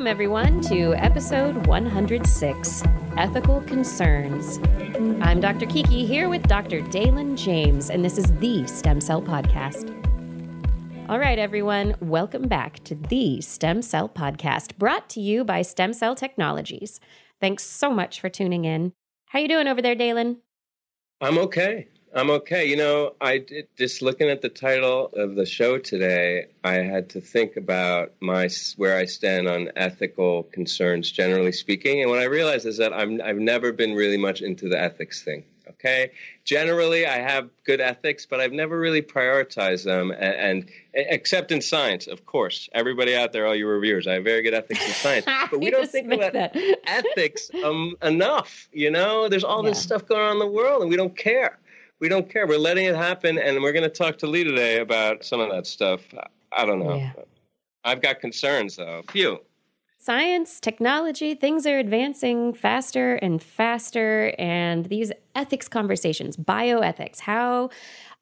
Welcome, everyone, to episode 106 Ethical Concerns. I'm Dr. Kiki here with Dr. Dalen James, and this is the Stem Cell Podcast. All right, everyone, welcome back to the Stem Cell Podcast, brought to you by Stem Cell Technologies. Thanks so much for tuning in. How you doing over there, Dalen? I'm okay. I'm okay. You know, I did, just looking at the title of the show today, I had to think about my where I stand on ethical concerns, generally speaking. And what I realized is that I'm I've never been really much into the ethics thing. Okay, generally I have good ethics, but I've never really prioritized them. And, and except in science, of course, everybody out there, all your reviewers, I have very good ethics in science, but we don't think about that. ethics um, enough. You know, there's all yeah. this stuff going on in the world, and we don't care we don't care. We're letting it happen, and we're going to talk to Lee today about some of that stuff. I don't know. Yeah. I've got concerns, though. Few. Science, technology, things are advancing faster and faster. And these ethics conversations, bioethics, how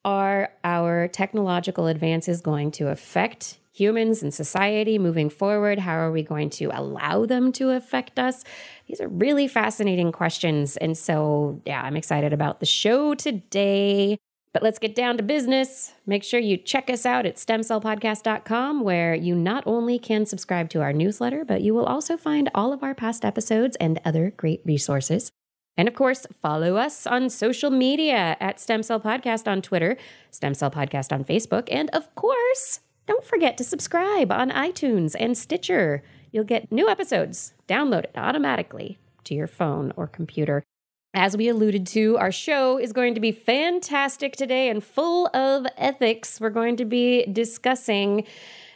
are our technological advances going to affect humans and society moving forward? How are we going to allow them to affect us? These are really fascinating questions. And so, yeah, I'm excited about the show today. But let's get down to business. Make sure you check us out at stemcellpodcast.com, where you not only can subscribe to our newsletter, but you will also find all of our past episodes and other great resources. And of course, follow us on social media at Stem Cell Podcast on Twitter, Stem Cell Podcast on Facebook, and of course, don't forget to subscribe on iTunes and Stitcher. You'll get new episodes downloaded automatically to your phone or computer. As we alluded to, our show is going to be fantastic today and full of ethics. We're going to be discussing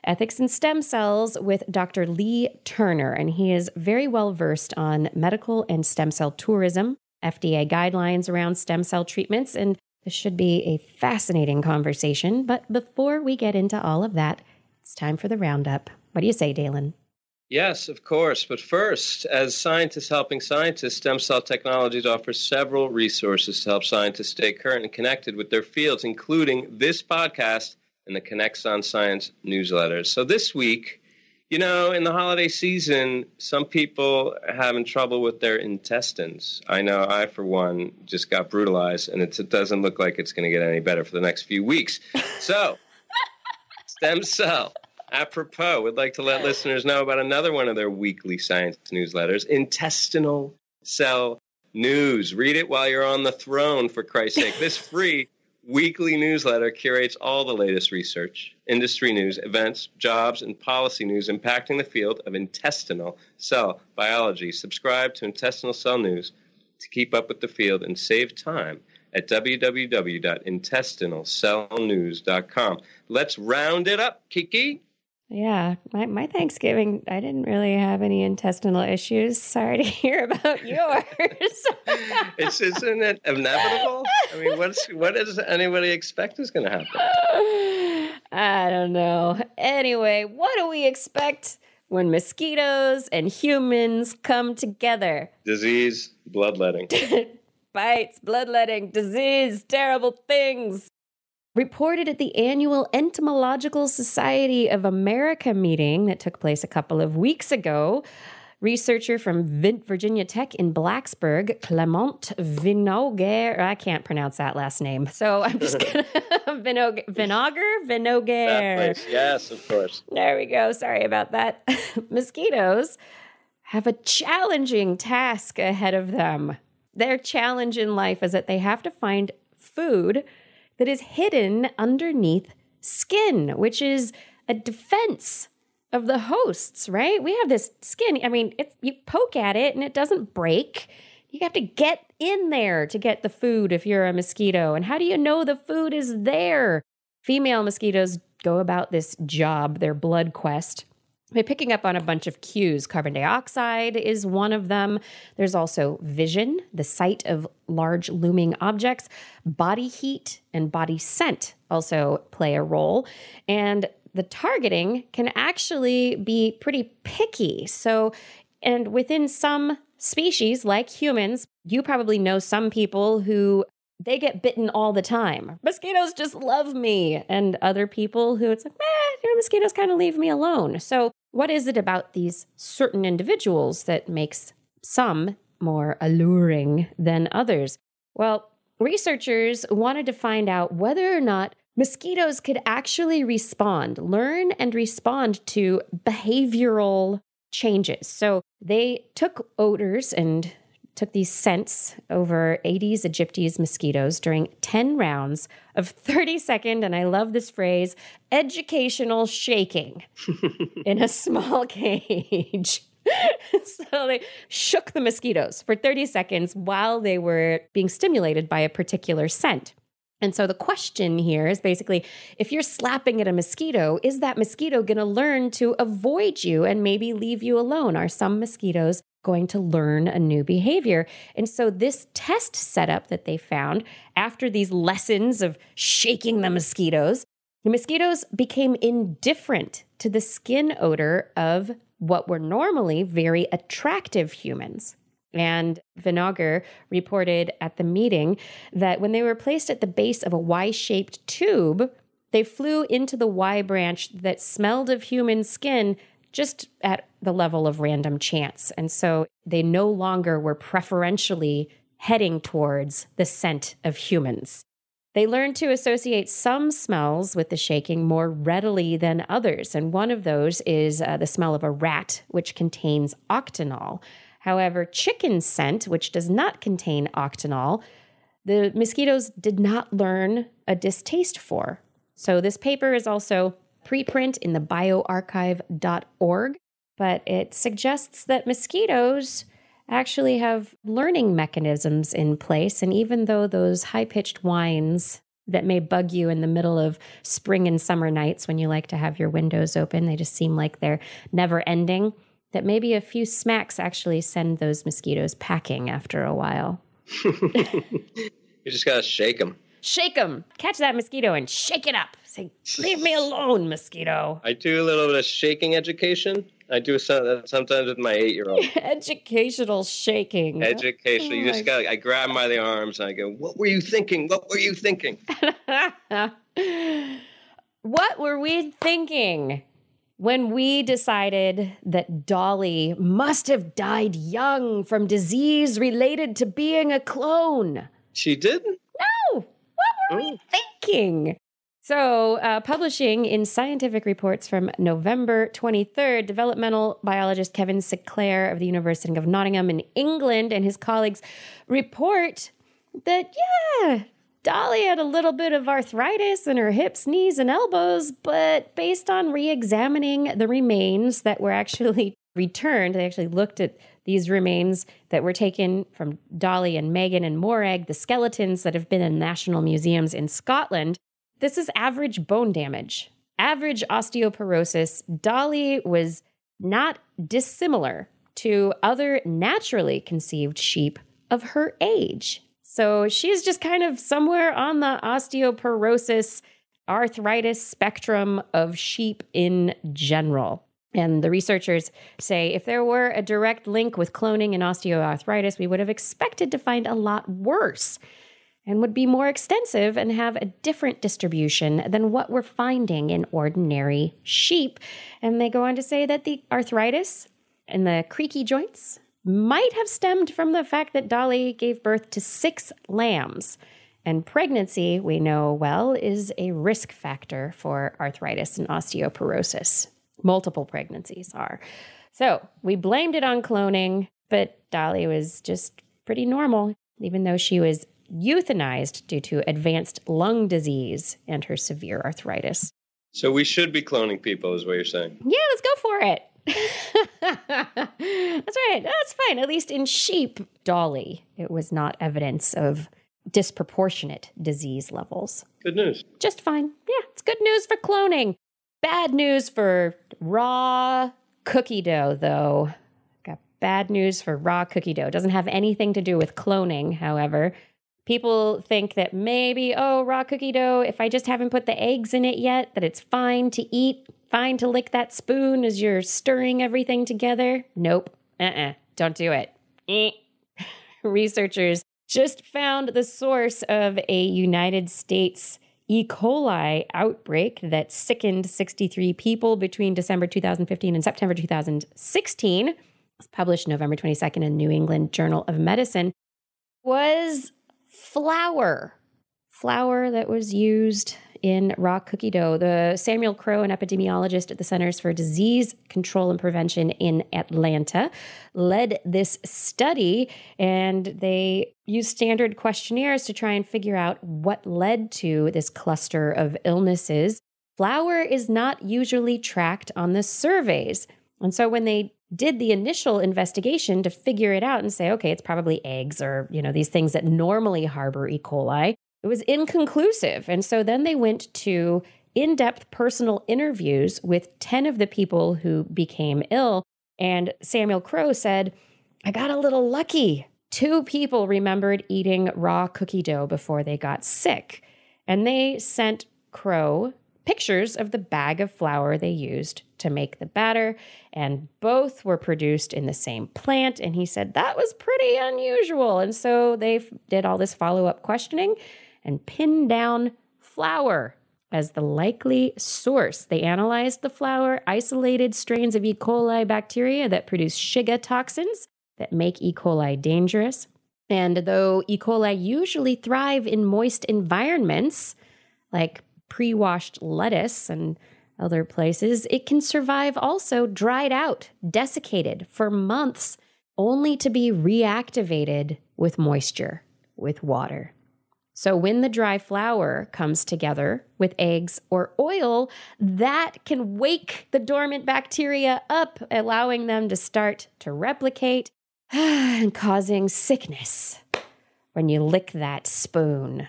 ethics in stem cells with Dr. Lee Turner, and he is very well versed on medical and stem cell tourism, FDA guidelines around stem cell treatments, and this should be a fascinating conversation, but before we get into all of that, it's time for the roundup. What do you say, Dalen? Yes, of course. But first, as scientists helping scientists, Stem Cell Technologies offers several resources to help scientists stay current and connected with their fields, including this podcast and the Connects on Science newsletters. So this week, you know, in the holiday season, some people are having trouble with their intestines. I know I, for one, just got brutalized, and it doesn't look like it's going to get any better for the next few weeks. So, stem cell. Apropos, would like to let listeners know about another one of their weekly science newsletters, Intestinal Cell News. Read it while you're on the throne, for Christ's sake. This free weekly newsletter curates all the latest research, industry news, events, jobs, and policy news impacting the field of intestinal cell biology. Subscribe to Intestinal Cell News to keep up with the field and save time at www.intestinalcellnews.com. Let's round it up, Kiki. Yeah, my, my Thanksgiving, I didn't really have any intestinal issues. Sorry to hear about yours. it's isn't it inevitable? I mean, what's what does anybody expect is going to happen? I don't know. Anyway, what do we expect when mosquitoes and humans come together? Disease, bloodletting. Bites, bloodletting, disease, terrible things reported at the annual Entomological Society of America meeting that took place a couple of weeks ago. Researcher from Virginia Tech in Blacksburg, Clement Vinogre. I can't pronounce that last name, so I'm just gonna Vinogre, Vinogre. Yes, of course. There we go. Sorry about that. Mosquitoes have a challenging task ahead of them. Their challenge in life is that they have to find food that is hidden underneath skin, which is a defense of the hosts, right? We have this skin. I mean, you poke at it and it doesn't break. You have to get in there to get the food if you're a mosquito. And how do you know the food is there? Female mosquitoes go about this job, their blood quest, by picking up on a bunch of cues. Carbon dioxide is one of them. There's also vision, the sight of large looming objects. Body heat and body scent also play a role. And the targeting can actually be pretty picky. So, and within some species, like humans, you probably know some people who they get bitten all the time. Mosquitoes just love me. And other people who it's like, eh, you know, mosquitoes kind of leave me alone. So, what is it about these certain individuals that makes some more alluring than others? Well, researchers wanted to find out whether or not mosquitoes could actually respond, learn and respond to behavioral changes. So they took odors and took these scents over Aedes aegypti mosquitoes during 10 rounds of 30 second, and I love this phrase, educational shaking in a small cage. so they shook the mosquitoes for 30 seconds while they were being stimulated by a particular scent. And so the question here is basically if you're slapping at a mosquito, is that mosquito going to learn to avoid you and maybe leave you alone? Are some mosquitoes going to learn a new behavior? And so this test setup that they found after these lessons of shaking the mosquitoes, the mosquitoes became indifferent to the skin odor of what were normally very attractive humans. And Vinogher reported at the meeting that when they were placed at the base of a Y shaped tube, they flew into the Y branch that smelled of human skin just at the level of random chance. And so they no longer were preferentially heading towards the scent of humans. They learned to associate some smells with the shaking more readily than others. And one of those is uh, the smell of a rat, which contains octanol. However, chicken scent, which does not contain octanol, the mosquitoes did not learn a distaste for. So this paper is also preprint in the bioarchive.org, but it suggests that mosquitoes actually have learning mechanisms in place. And even though those high pitched whines that may bug you in the middle of spring and summer nights when you like to have your windows open, they just seem like they're never ending that maybe a few smacks actually send those mosquitoes packing after a while. you just got to shake them. Shake them. Catch that mosquito and shake it up. Say, leave me alone, mosquito. I do a little bit of shaking education. I do some, uh, sometimes with my eight year old. Educational shaking. Educational. Oh you just got, I grab him by the arms and I go, What were you thinking? What were you thinking? what were we thinking? when we decided that Dolly must have died young from disease related to being a clone. She didn't? Were we oh. thinking? So, uh, publishing in Scientific Reports from November 23rd, developmental biologist Kevin Sinclair of the University of Nottingham in England and his colleagues report that, yeah, Dolly had a little bit of arthritis in her hips, knees, and elbows, but based on re examining the remains that were actually returned, they actually looked at these remains that were taken from Dolly and Megan and Morag, the skeletons that have been in national museums in Scotland. This is average bone damage, average osteoporosis. Dolly was not dissimilar to other naturally conceived sheep of her age. So she's just kind of somewhere on the osteoporosis, arthritis spectrum of sheep in general. And the researchers say if there were a direct link with cloning and osteoarthritis, we would have expected to find a lot worse and would be more extensive and have a different distribution than what we're finding in ordinary sheep. And they go on to say that the arthritis and the creaky joints might have stemmed from the fact that Dolly gave birth to six lambs. And pregnancy, we know well, is a risk factor for arthritis and osteoporosis. Multiple pregnancies are. So we blamed it on cloning, but Dolly was just pretty normal, even though she was euthanized due to advanced lung disease and her severe arthritis. So we should be cloning people, is what you're saying? Yeah, let's go for it. That's right. That's fine. At least in sheep, Dolly, it was not evidence of disproportionate disease levels. Good news. Just fine. Yeah, it's good news for cloning. Bad news for raw cookie dough, though. Got bad news for raw cookie dough. Doesn't have anything to do with cloning, however. People think that maybe, oh, raw cookie dough, if I just haven't put the eggs in it yet, that it's fine to eat, fine to lick that spoon as you're stirring everything together. Nope. Uh uh-uh. uh. do not do it. Eh. Researchers just found the source of a United States E. coli outbreak that sickened 63 people between December 2015 and September 2016. It was published November 22nd in New England Journal of Medicine. Was flour. Flour that was used in raw cookie dough. The Samuel Crow, an epidemiologist at the Centers for Disease Control and Prevention in Atlanta, led this study and they used standard questionnaires to try and figure out what led to this cluster of illnesses. Flour is not usually tracked on the surveys. And so when they did the initial investigation to figure it out and say, okay, it's probably eggs or, you know, these things that normally harbor E. coli, it was inconclusive. And so then they went to in depth personal interviews with 10 of the people who became ill. And Samuel Crow said, I got a little lucky. Two people remembered eating raw cookie dough before they got sick. And they sent Crow pictures of the bag of flour they used to make the batter. And both were produced in the same plant. And he said that was pretty unusual. And so they did all this follow up questioning and pinned down flour as the likely source. They analyzed the flour, isolated strains of E. coli bacteria that produce Shiga toxins that make E. coli dangerous. And though E. coli usually thrive in moist environments, like pre washed lettuce and other places, it can survive also dried out, desiccated for months, only to be reactivated with moisture, with water. So, when the dry flour comes together with eggs or oil, that can wake the dormant bacteria up, allowing them to start to replicate and causing sickness when you lick that spoon.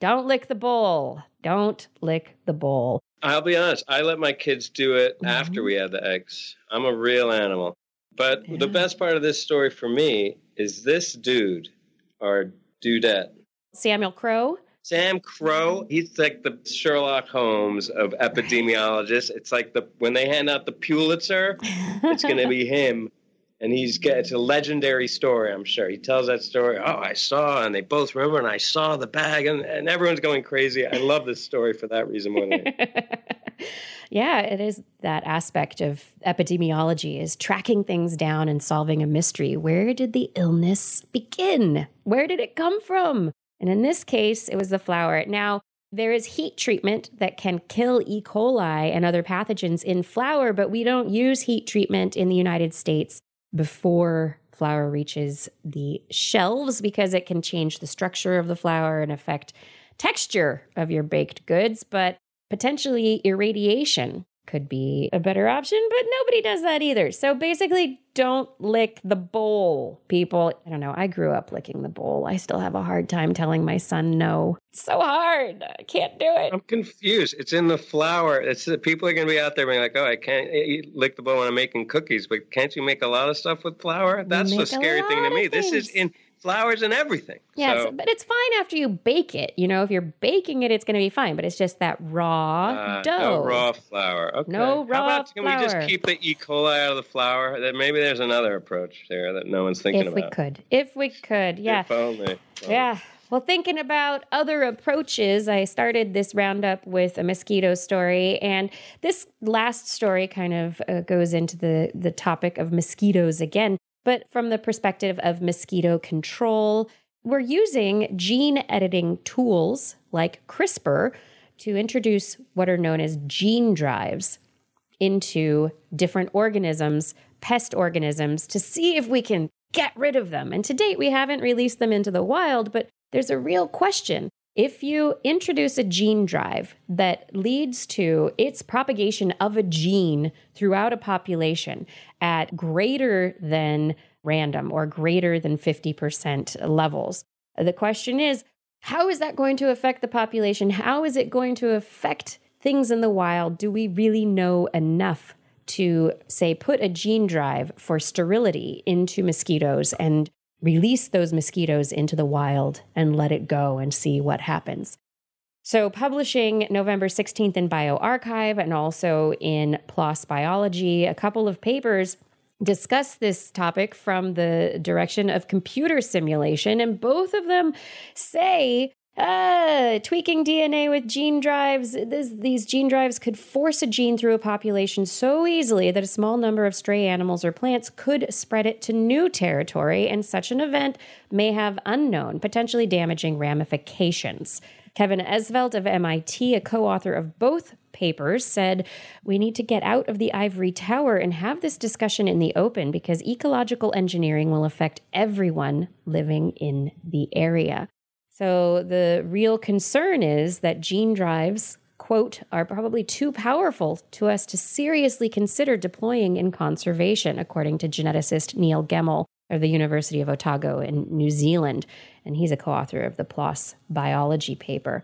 Don't lick the bowl. Don't lick the bowl. I'll be honest, I let my kids do it mm-hmm. after we had the eggs. I'm a real animal. But yeah. the best part of this story for me is this dude, or dudette, Samuel Crowe. Sam Crowe, he's like the Sherlock Holmes of epidemiologists. It's like the when they hand out the Pulitzer, it's going to be him, and he's it's a legendary story. I'm sure he tells that story. Oh, I saw, and they both remember, and I saw the bag, and, and everyone's going crazy. I love this story for that reason more than. yeah, it is that aspect of epidemiology is tracking things down and solving a mystery. Where did the illness begin? Where did it come from? And in this case, it was the flour. Now, there is heat treatment that can kill E. coli and other pathogens in flour, but we don't use heat treatment in the United States before flour reaches the shelves because it can change the structure of the flour and affect texture of your baked goods, but potentially irradiation could be a better option, but nobody does that either. So basically, don't lick the bowl, people. I don't know. I grew up licking the bowl. I still have a hard time telling my son no. It's so hard. I can't do it. I'm confused. It's in the flour. It's the people are going to be out there being like, "Oh, I can't eat, lick the bowl when I'm making cookies." But can't you make a lot of stuff with flour? That's the scary thing to me. This is in flours and everything. Yeah, so. but it's fine after you bake it. You know, if you're baking it, it's going to be fine. But it's just that raw uh, dough. No raw flour. Okay. No raw How about, Can flour. we just keep the E. coli out of the flour? That maybe there's another approach there that no one's thinking if about. If we could. If we could, yeah. If only. Yeah. Well, thinking about other approaches, I started this roundup with a mosquito story, and this last story kind of uh, goes into the the topic of mosquitoes again, but from the perspective of mosquito control we're using gene editing tools like CRISPR to introduce what are known as gene drives into different organisms, pest organisms, to see if we can get rid of them. And to date, we haven't released them into the wild, but there's a real question. If you introduce a gene drive that leads to its propagation of a gene throughout a population at greater than random or greater than 50% levels. The question is, how is that going to affect the population? How is it going to affect things in the wild? Do we really know enough to, say, put a gene drive for sterility into mosquitoes and release those mosquitoes into the wild and let it go and see what happens? So, publishing November 16th in BioArchive and also in PLOS Biology, a couple of papers discuss this topic from the direction of computer simulation, and both of them say uh, tweaking DNA with gene drives. This, these gene drives could force a gene through a population so easily that a small number of stray animals or plants could spread it to new territory, and such an event may have unknown, potentially damaging ramifications. Kevin Esvelt of MIT, a co author of both papers, said, We need to get out of the ivory tower and have this discussion in the open because ecological engineering will affect everyone living in the area. So the real concern is that gene drives, quote, are probably too powerful to us to seriously consider deploying in conservation, according to geneticist Neil Gemmell of the University of Otago in New Zealand. And he's a co author of the PLOS biology paper.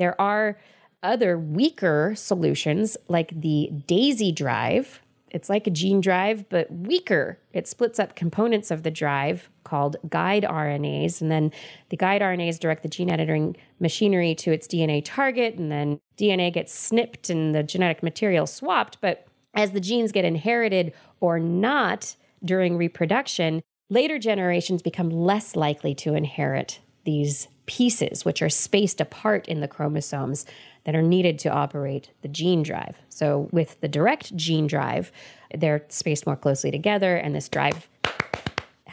There are other weaker solutions like the DAISY drive, it's like a gene drive, but weaker. It splits up components of the drive called guide RNAs, and then the guide RNAs direct the gene editing machinery to its DNA target, and then DNA gets snipped and the genetic material swapped. But as the genes get inherited or not during reproduction, later generations become less likely to inherit these pieces, which are spaced apart in the chromosomes that are needed to operate the gene drive. So, with the direct gene drive, they're spaced more closely together, and this drive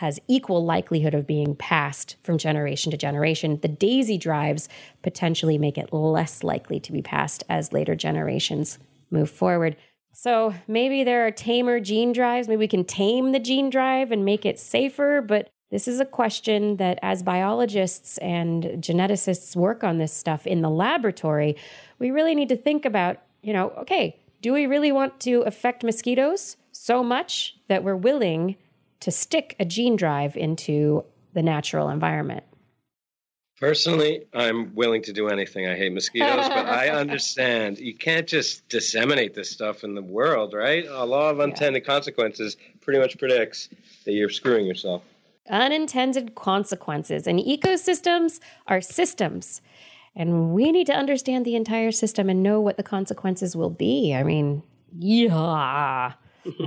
has equal likelihood of being passed from generation to generation. The daisy drives potentially make it less likely to be passed as later generations move forward. So maybe there are tamer gene drives. Maybe we can tame the gene drive and make it safer, but this is a question that, as biologists and geneticists work on this stuff in the laboratory, we really need to think about you know, okay, do we really want to affect mosquitoes so much that we're willing to stick a gene drive into the natural environment? Personally, I'm willing to do anything. I hate mosquitoes, but I understand you can't just disseminate this stuff in the world, right? A law of unintended yeah. consequences pretty much predicts that you're screwing yourself unintended consequences. And ecosystems are systems. And we need to understand the entire system and know what the consequences will be. I mean, yeah.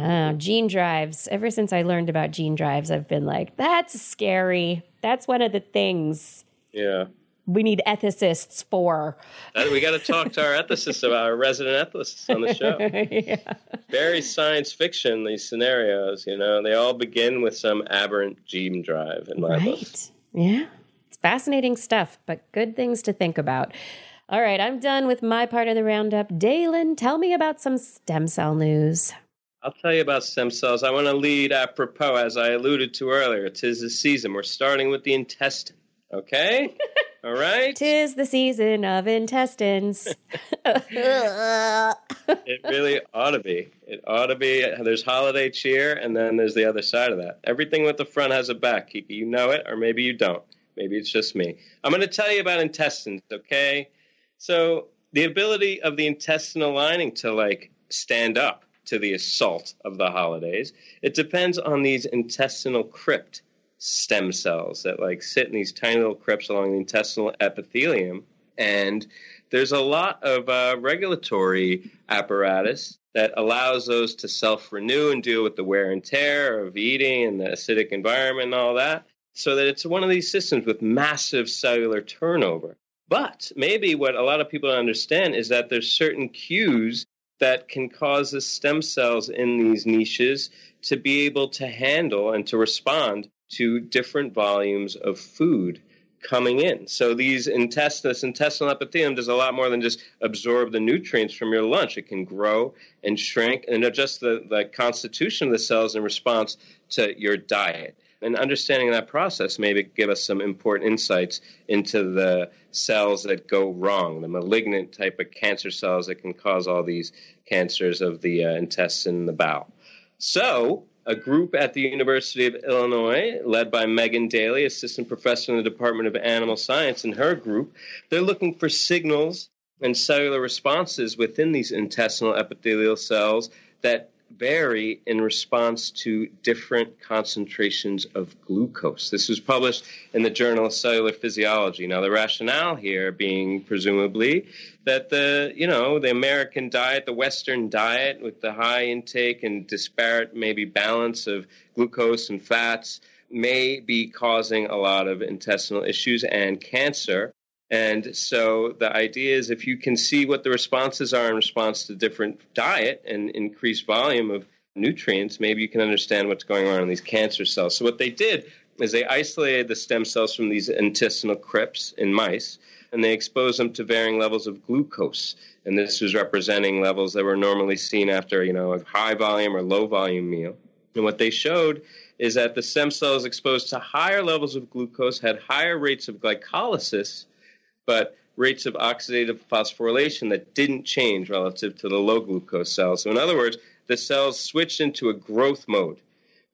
Uh, gene drives. Ever since I learned about gene drives, I've been like, that's scary. That's one of the things. Yeah we need ethicists for. Uh, we got to talk to our ethicists about our resident ethicists on the show. yeah. Very science fiction, these scenarios, you know, they all begin with some aberrant gene drive in my right. book. Yeah. It's fascinating stuff, but good things to think about. All right, I'm done with my part of the roundup. Dalen, tell me about some stem cell news. I'll tell you about stem cells. I want to lead apropos, as I alluded to earlier. Tis the season. We're starting with the intestine. Okay? All right. Tis the season of intestines. it really ought to be. It ought to be. There's holiday cheer, and then there's the other side of that. Everything with the front has a back. You know it, or maybe you don't. Maybe it's just me. I'm going to tell you about intestines, okay? So, the ability of the intestinal lining to like stand up to the assault of the holidays, it depends on these intestinal crypt stem cells that like sit in these tiny little crypts along the intestinal epithelium. And there's a lot of uh, regulatory apparatus that allows those to self renew and deal with the wear and tear of eating and the acidic environment and all that. So that it's one of these systems with massive cellular turnover. But maybe what a lot of people don't understand is that there's certain cues that can cause the stem cells in these niches to be able to handle and to respond to different volumes of food coming in. So these intestines, intestinal epithelium does a lot more than just absorb the nutrients from your lunch. It can grow and shrink and adjust the, the constitution of the cells in response to your diet. And understanding that process maybe give us some important insights into the cells that go wrong, the malignant type of cancer cells that can cause all these cancers of the uh, intestine and the bowel. So, a group at the University of Illinois, led by Megan Daly, assistant professor in the Department of Animal Science, and her group, they're looking for signals and cellular responses within these intestinal epithelial cells that vary in response to different concentrations of glucose. This was published in the Journal of Cellular Physiology. Now, the rationale here being presumably that the, you know, the American diet, the Western diet with the high intake and disparate maybe balance of glucose and fats may be causing a lot of intestinal issues and cancer. And so the idea is if you can see what the responses are in response to different diet and increased volume of nutrients, maybe you can understand what's going on in these cancer cells. So what they did is they isolated the stem cells from these intestinal crypts in mice and they exposed them to varying levels of glucose. And this was representing levels that were normally seen after, you know, a high volume or low volume meal. And what they showed is that the stem cells exposed to higher levels of glucose had higher rates of glycolysis but rates of oxidative phosphorylation that didn't change relative to the low glucose cells. So, in other words, the cells switched into a growth mode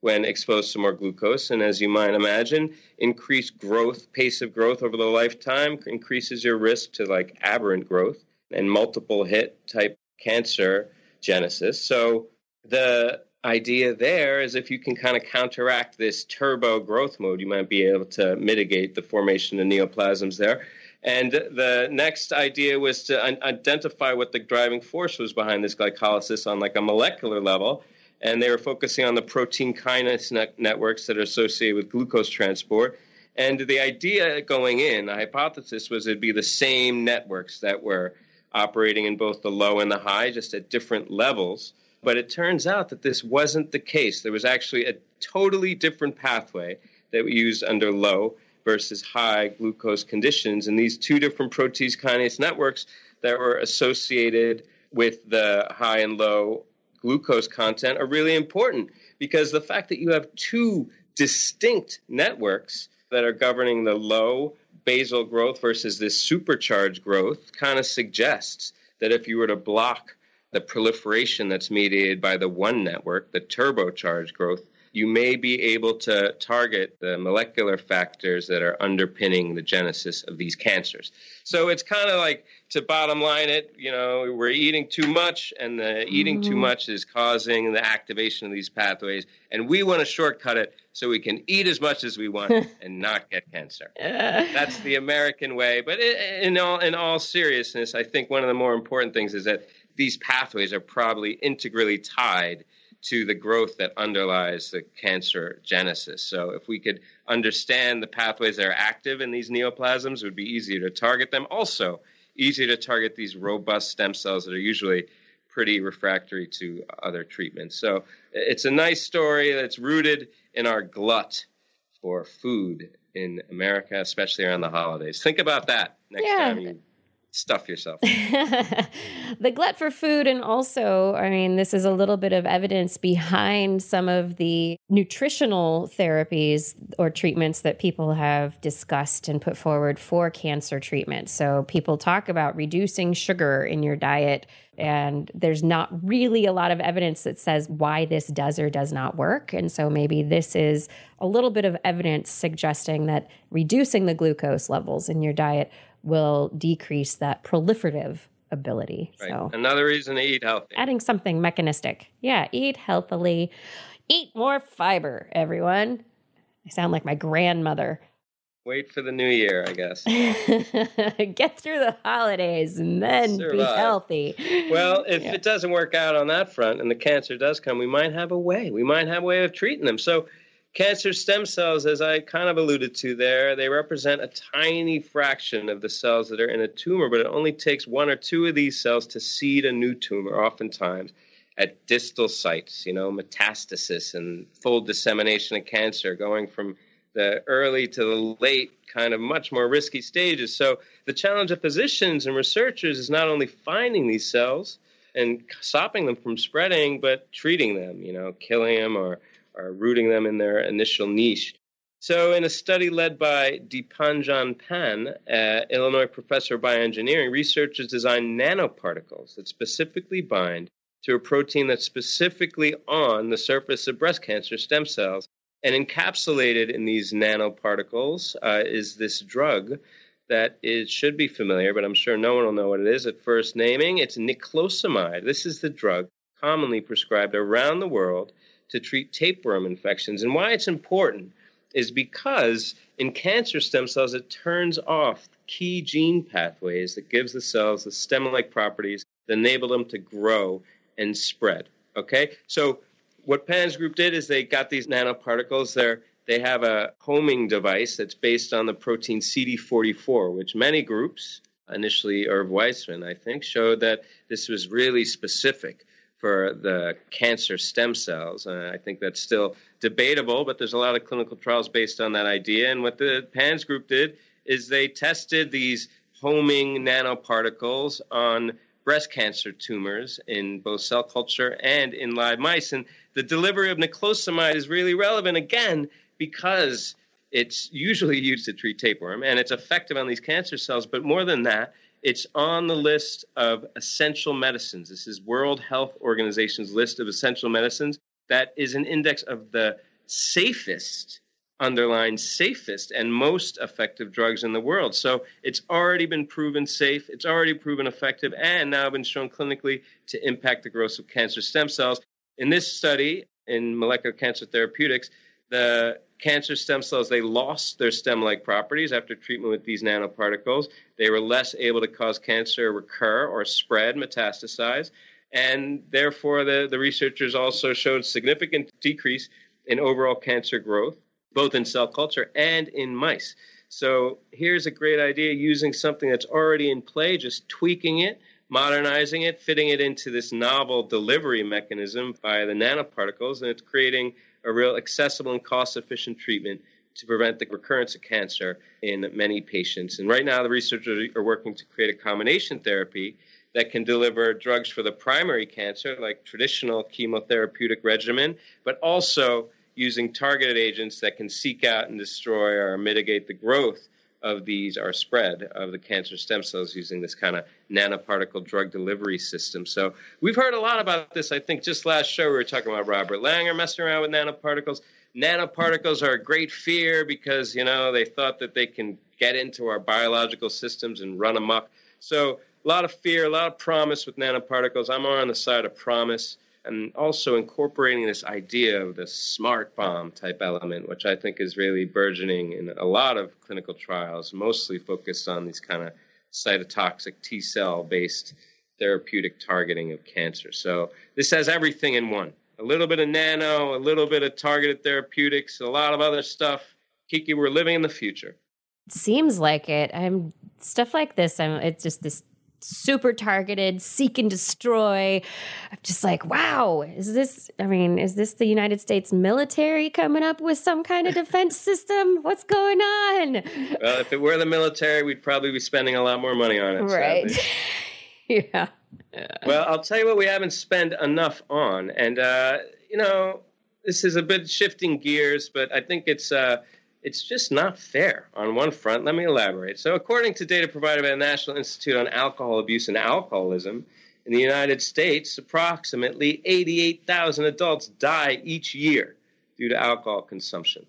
when exposed to more glucose. And as you might imagine, increased growth, pace of growth over the lifetime increases your risk to like aberrant growth and multiple hit type cancer genesis. So the idea there is if you can kind of counteract this turbo growth mode, you might be able to mitigate the formation of neoplasms there. And the next idea was to identify what the driving force was behind this glycolysis on like a molecular level. And they were focusing on the protein kinase ne- networks that are associated with glucose transport. And the idea going in, the hypothesis was it'd be the same networks that were operating in both the low and the high, just at different levels. But it turns out that this wasn't the case. There was actually a totally different pathway that we used under low versus high glucose conditions. And these two different protease kinase networks that were associated with the high and low glucose content are really important because the fact that you have two distinct networks that are governing the low basal growth versus this supercharged growth kind of suggests that if you were to block the proliferation that's mediated by the one network, the turbocharged growth, you may be able to target the molecular factors that are underpinning the genesis of these cancers. So it's kind of like to bottom line it, you know, we're eating too much, and the eating too mm-hmm. much is causing the activation of these pathways, and we want to shortcut it so we can eat as much as we want and not get cancer. That's the American way. But in all in all seriousness, I think one of the more important things is that these pathways are probably integrally tied to the growth that underlies the cancer genesis. So, if we could understand the pathways that are active in these neoplasms, it would be easier to target them. Also, easier to target these robust stem cells that are usually pretty refractory to other treatments. So, it's a nice story that's rooted in our glut for food in America, especially around the holidays. Think about that next yeah. time you stuff yourself. the glut for food, and also, I mean, this is a little bit of evidence behind some of the nutritional therapies or treatments that people have discussed and put forward for cancer treatment. So, people talk about reducing sugar in your diet, and there's not really a lot of evidence that says why this does or does not work. And so, maybe this is a little bit of evidence suggesting that reducing the glucose levels in your diet will decrease that proliferative ability. Right. So another reason to eat healthy. Adding something mechanistic. Yeah, eat healthily. Eat more fiber, everyone. I sound like my grandmother. Wait for the new year, I guess. Get through the holidays and then Survive. be healthy. Well, if yeah. it doesn't work out on that front and the cancer does come, we might have a way. We might have a way of treating them. So Cancer stem cells, as I kind of alluded to there, they represent a tiny fraction of the cells that are in a tumor, but it only takes one or two of these cells to seed a new tumor, oftentimes at distal sites, you know, metastasis and full dissemination of cancer, going from the early to the late, kind of much more risky stages. So the challenge of physicians and researchers is not only finding these cells and stopping them from spreading, but treating them, you know, killing them or are rooting them in their initial niche. So, in a study led by Deepanjan Pan, uh, Illinois professor of bioengineering, researchers designed nanoparticles that specifically bind to a protein that's specifically on the surface of breast cancer stem cells. And encapsulated in these nanoparticles uh, is this drug that is, should be familiar, but I'm sure no one will know what it is at first naming. It's niclosamide. This is the drug commonly prescribed around the world to treat tapeworm infections. And why it's important is because in cancer stem cells, it turns off key gene pathways that gives the cells the stem-like properties that enable them to grow and spread. Okay, so what Pan's group did is they got these nanoparticles. They're they have a homing device that's based on the protein CD44, which many groups, initially Irv Weissman, I think, showed that this was really specific for the cancer stem cells. Uh, I think that's still debatable, but there's a lot of clinical trials based on that idea. And what the PANS group did is they tested these homing nanoparticles on breast cancer tumors in both cell culture and in live mice. And the delivery of niclosamide is really relevant again because it's usually used to treat tapeworm and it's effective on these cancer cells. But more than that, it's on the list of essential medicines. This is World Health Organization's list of essential medicines. That is an index of the safest, underlined safest, and most effective drugs in the world. So it's already been proven safe, it's already proven effective, and now been shown clinically to impact the growth of cancer stem cells. In this study in molecular cancer therapeutics, the cancer stem cells, they lost their stem like properties after treatment with these nanoparticles. They were less able to cause cancer recur or spread, metastasize. And therefore, the, the researchers also showed significant decrease in overall cancer growth, both in cell culture and in mice. So here's a great idea using something that's already in play, just tweaking it, modernizing it, fitting it into this novel delivery mechanism by the nanoparticles, and it's creating a real accessible and cost efficient treatment to prevent the recurrence of cancer in many patients. And right now, the researchers are working to create a combination therapy that can deliver drugs for the primary cancer, like traditional chemotherapeutic regimen, but also using targeted agents that can seek out and destroy or mitigate the growth of these are spread of the cancer stem cells using this kind of nanoparticle drug delivery system. So we've heard a lot about this. I think just last show we were talking about Robert Langer messing around with nanoparticles. Nanoparticles are a great fear because you know they thought that they can get into our biological systems and run amok. So a lot of fear, a lot of promise with nanoparticles. I'm on the side of promise and also incorporating this idea of the smart bomb type element, which I think is really burgeoning in a lot of clinical trials, mostly focused on these kind of cytotoxic T cell based therapeutic targeting of cancer. So this has everything in one a little bit of nano, a little bit of targeted therapeutics, a lot of other stuff. Kiki, we're living in the future. Seems like it. I'm stuff like this. I'm. It's just this super targeted, seek and destroy. I'm just like, wow, is this, I mean, is this the United States military coming up with some kind of defense system? What's going on? Well, if it were the military, we'd probably be spending a lot more money on it. Right. yeah. Well, I'll tell you what we haven't spent enough on. And, uh, you know, this is a bit shifting gears, but I think it's, uh, it's just not fair on one front. Let me elaborate. So, according to data provided by the National Institute on Alcohol Abuse and Alcoholism, in the United States, approximately 88,000 adults die each year due to alcohol consumption.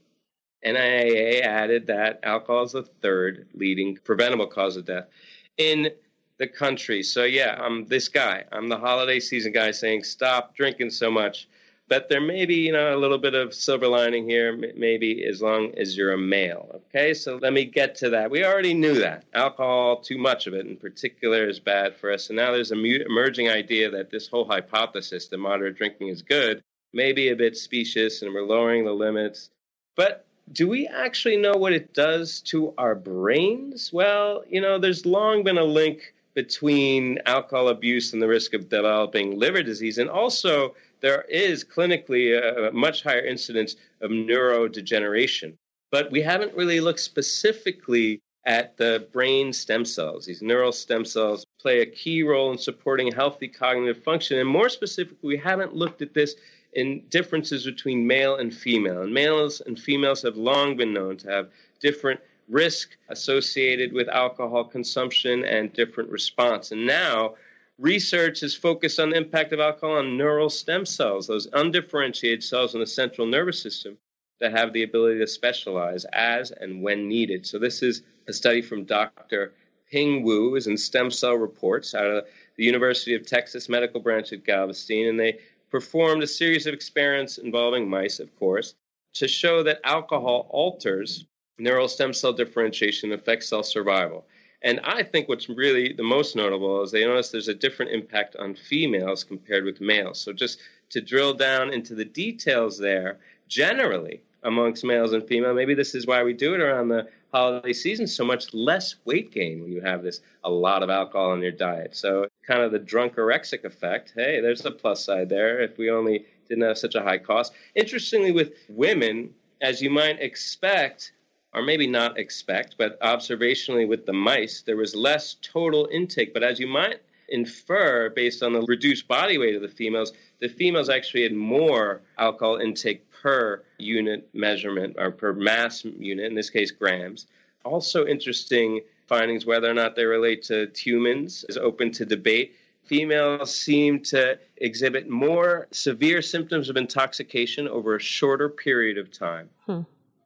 NIAA added that alcohol is the third leading preventable cause of death in the country. So, yeah, I'm this guy. I'm the holiday season guy saying, stop drinking so much but there may be you know a little bit of silver lining here maybe as long as you're a male okay? So let me get to that. We already knew that. Alcohol too much of it in particular is bad for us. And now there's a emerging idea that this whole hypothesis that moderate drinking is good may be a bit specious and we're lowering the limits. But do we actually know what it does to our brains? Well you know there's long been a link between alcohol abuse and the risk of developing liver disease and also there is clinically a much higher incidence of neurodegeneration. But we haven't really looked specifically at the brain stem cells. These neural stem cells play a key role in supporting healthy cognitive function. And more specifically, we haven't looked at this in differences between male and female. And males and females have long been known to have different risk associated with alcohol consumption and different response. And now research is focused on the impact of alcohol on neural stem cells, those undifferentiated cells in the central nervous system that have the ability to specialize as and when needed. So, this is a study from Dr. Ping Wu is in Stem Cell Reports out of the University of Texas Medical Branch at Galveston, and they performed a series of experiments involving mice, of course, to show that alcohol alters neural stem cell differentiation and affects cell survival. And I think what's really the most notable is they notice there's a different impact on females compared with males. So just to drill down into the details there, generally amongst males and female, maybe this is why we do it around the holiday season, so much less weight gain when you have this a lot of alcohol in your diet. So kind of the drunkorexic effect. Hey, there's a plus side there if we only didn't have such a high cost. Interestingly, with women, as you might expect, or maybe not expect, but observationally with the mice, there was less total intake. But as you might infer based on the reduced body weight of the females, the females actually had more alcohol intake per unit measurement or per mass unit, in this case, grams. Also, interesting findings whether or not they relate to humans is open to debate. Females seem to exhibit more severe symptoms of intoxication over a shorter period of time. Hmm.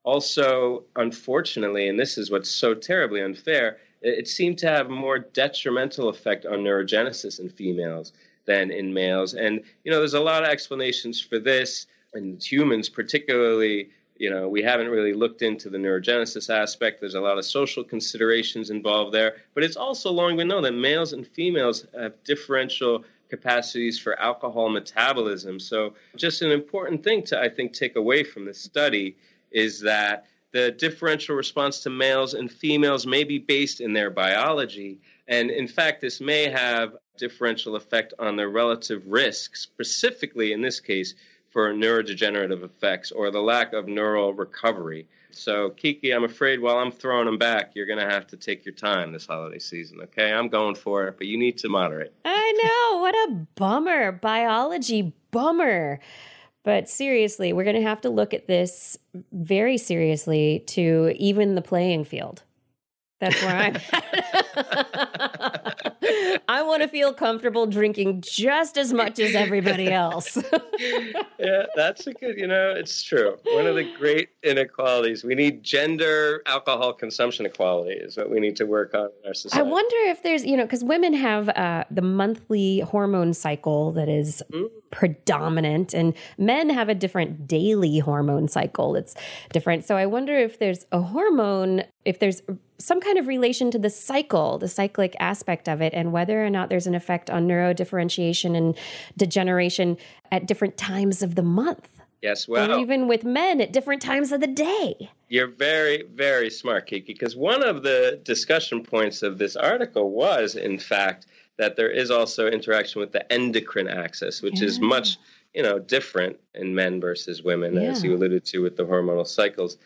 Also, unfortunately, and this is what's so terribly unfair, it seemed to have more detrimental effect on neurogenesis in females than in males. And, you know, there's a lot of explanations for this. In humans, particularly, you know, we haven't really looked into the neurogenesis aspect. There's a lot of social considerations involved there. But it's also long been known that males and females have differential capacities for alcohol metabolism. So, just an important thing to, I think, take away from this study is that the differential response to males and females may be based in their biology. And in fact, this may have differential effect on their relative risk, specifically in this case for neurodegenerative effects or the lack of neural recovery. So, Kiki, I'm afraid while I'm throwing them back, you're going to have to take your time this holiday season, okay? I'm going for it, but you need to moderate. I know. What a bummer. Biology bummer. But seriously, we're going to have to look at this very seriously to even the playing field. That's where I'm I want to feel comfortable drinking just as much as everybody else. yeah, that's a good, you know, it's true. One of the great inequalities. We need gender alcohol consumption equality is what we need to work on in our society. I wonder if there's, you know, because women have uh, the monthly hormone cycle that is mm. predominant, and men have a different daily hormone cycle. It's different. So I wonder if there's a hormone, if there's some kind of relation to the cycle, the cyclic aspect of it, and whether or not there's an effect on neurodifferentiation and degeneration at different times of the month. Yes, well, or even with men at different times of the day. You're very, very smart, Kiki, because one of the discussion points of this article was, in fact, that there is also interaction with the endocrine axis, which yeah. is much, you know, different in men versus women, yeah. as you alluded to with the hormonal cycles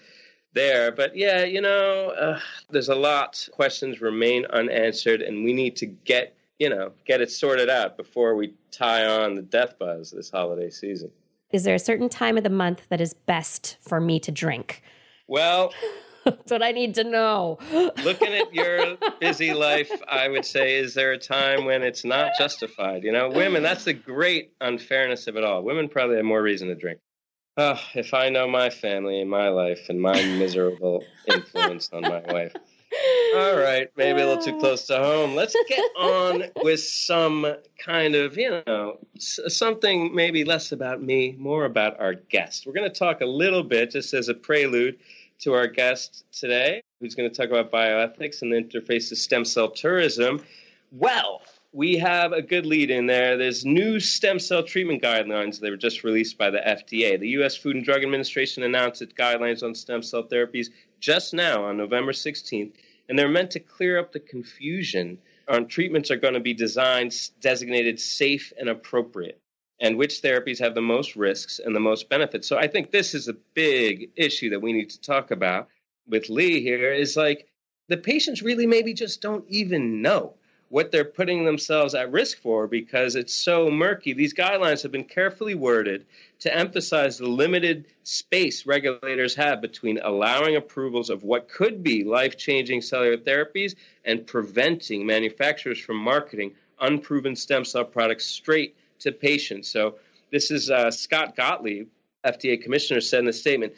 there. But yeah, you know, uh, there's a lot. Questions remain unanswered, and we need to get you know get it sorted out before we tie on the death buzz this holiday season. Is there a certain time of the month that is best for me to drink? Well. That's what I need to know. looking at your busy life, I would say, is there a time when it's not justified? You know, women, that's the great unfairness of it all. Women probably have more reason to drink. Oh, if I know my family and my life and my miserable influence on my wife. All right, maybe a little too ah. close to home. Let's get on with some kind of, you know, something maybe less about me, more about our guest. We're going to talk a little bit, just as a prelude to our guest today, who's going to talk about bioethics and the interface of stem cell tourism. Well, we have a good lead in there. There's new stem cell treatment guidelines that were just released by the FDA. The U.S. Food and Drug Administration announced its guidelines on stem cell therapies just now on November 16th, and they're meant to clear up the confusion on treatments are going to be designed, designated safe and appropriate, and which therapies have the most risks and the most benefits. So I think this is a big issue that we need to talk about with Leigh here is like the patients really maybe just don't even know what they're putting themselves at risk for because it's so murky. These guidelines have been carefully worded to emphasize the limited space regulators have between allowing approvals of what could be life changing cellular therapies and preventing manufacturers from marketing unproven stem cell products straight to patients. So, this is uh, Scott Gottlieb, FDA commissioner, said in a statement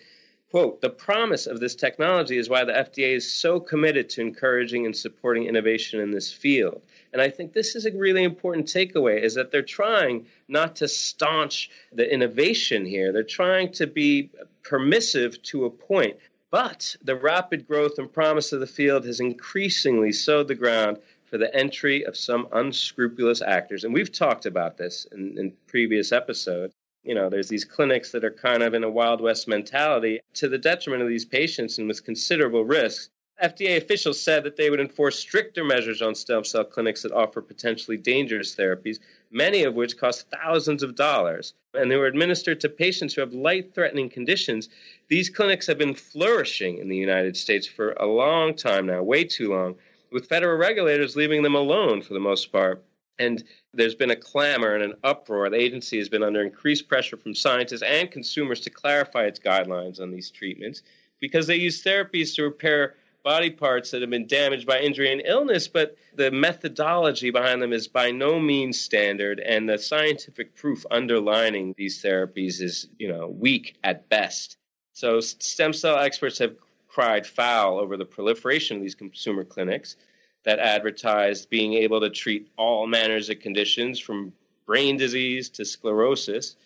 Quote, the promise of this technology is why the FDA is so committed to encouraging and supporting innovation in this field. And I think this is a really important takeaway is that they're trying not to staunch the innovation here. They're trying to be permissive to a point. But the rapid growth and promise of the field has increasingly sowed the ground for the entry of some unscrupulous actors. And we've talked about this in, in previous episodes you know, there's these clinics that are kind of in a Wild West mentality to the detriment of these patients and with considerable risks. FDA officials said that they would enforce stricter measures on stem cell clinics that offer potentially dangerous therapies, many of which cost thousands of dollars. And they were administered to patients who have life threatening conditions. These clinics have been flourishing in the United States for a long time now, way too long, with federal regulators leaving them alone for the most part. And there's been a clamor and an uproar. The agency has been under increased pressure from scientists and consumers to clarify its guidelines on these treatments because they use therapies to repair body parts that have been damaged by injury and illness, but the methodology behind them is by no means standard, and the scientific proof underlining these therapies is, you know, weak at best. So stem cell experts have cried foul over the proliferation of these consumer clinics that advertised being able to treat all manners of conditions from brain disease to sclerosis.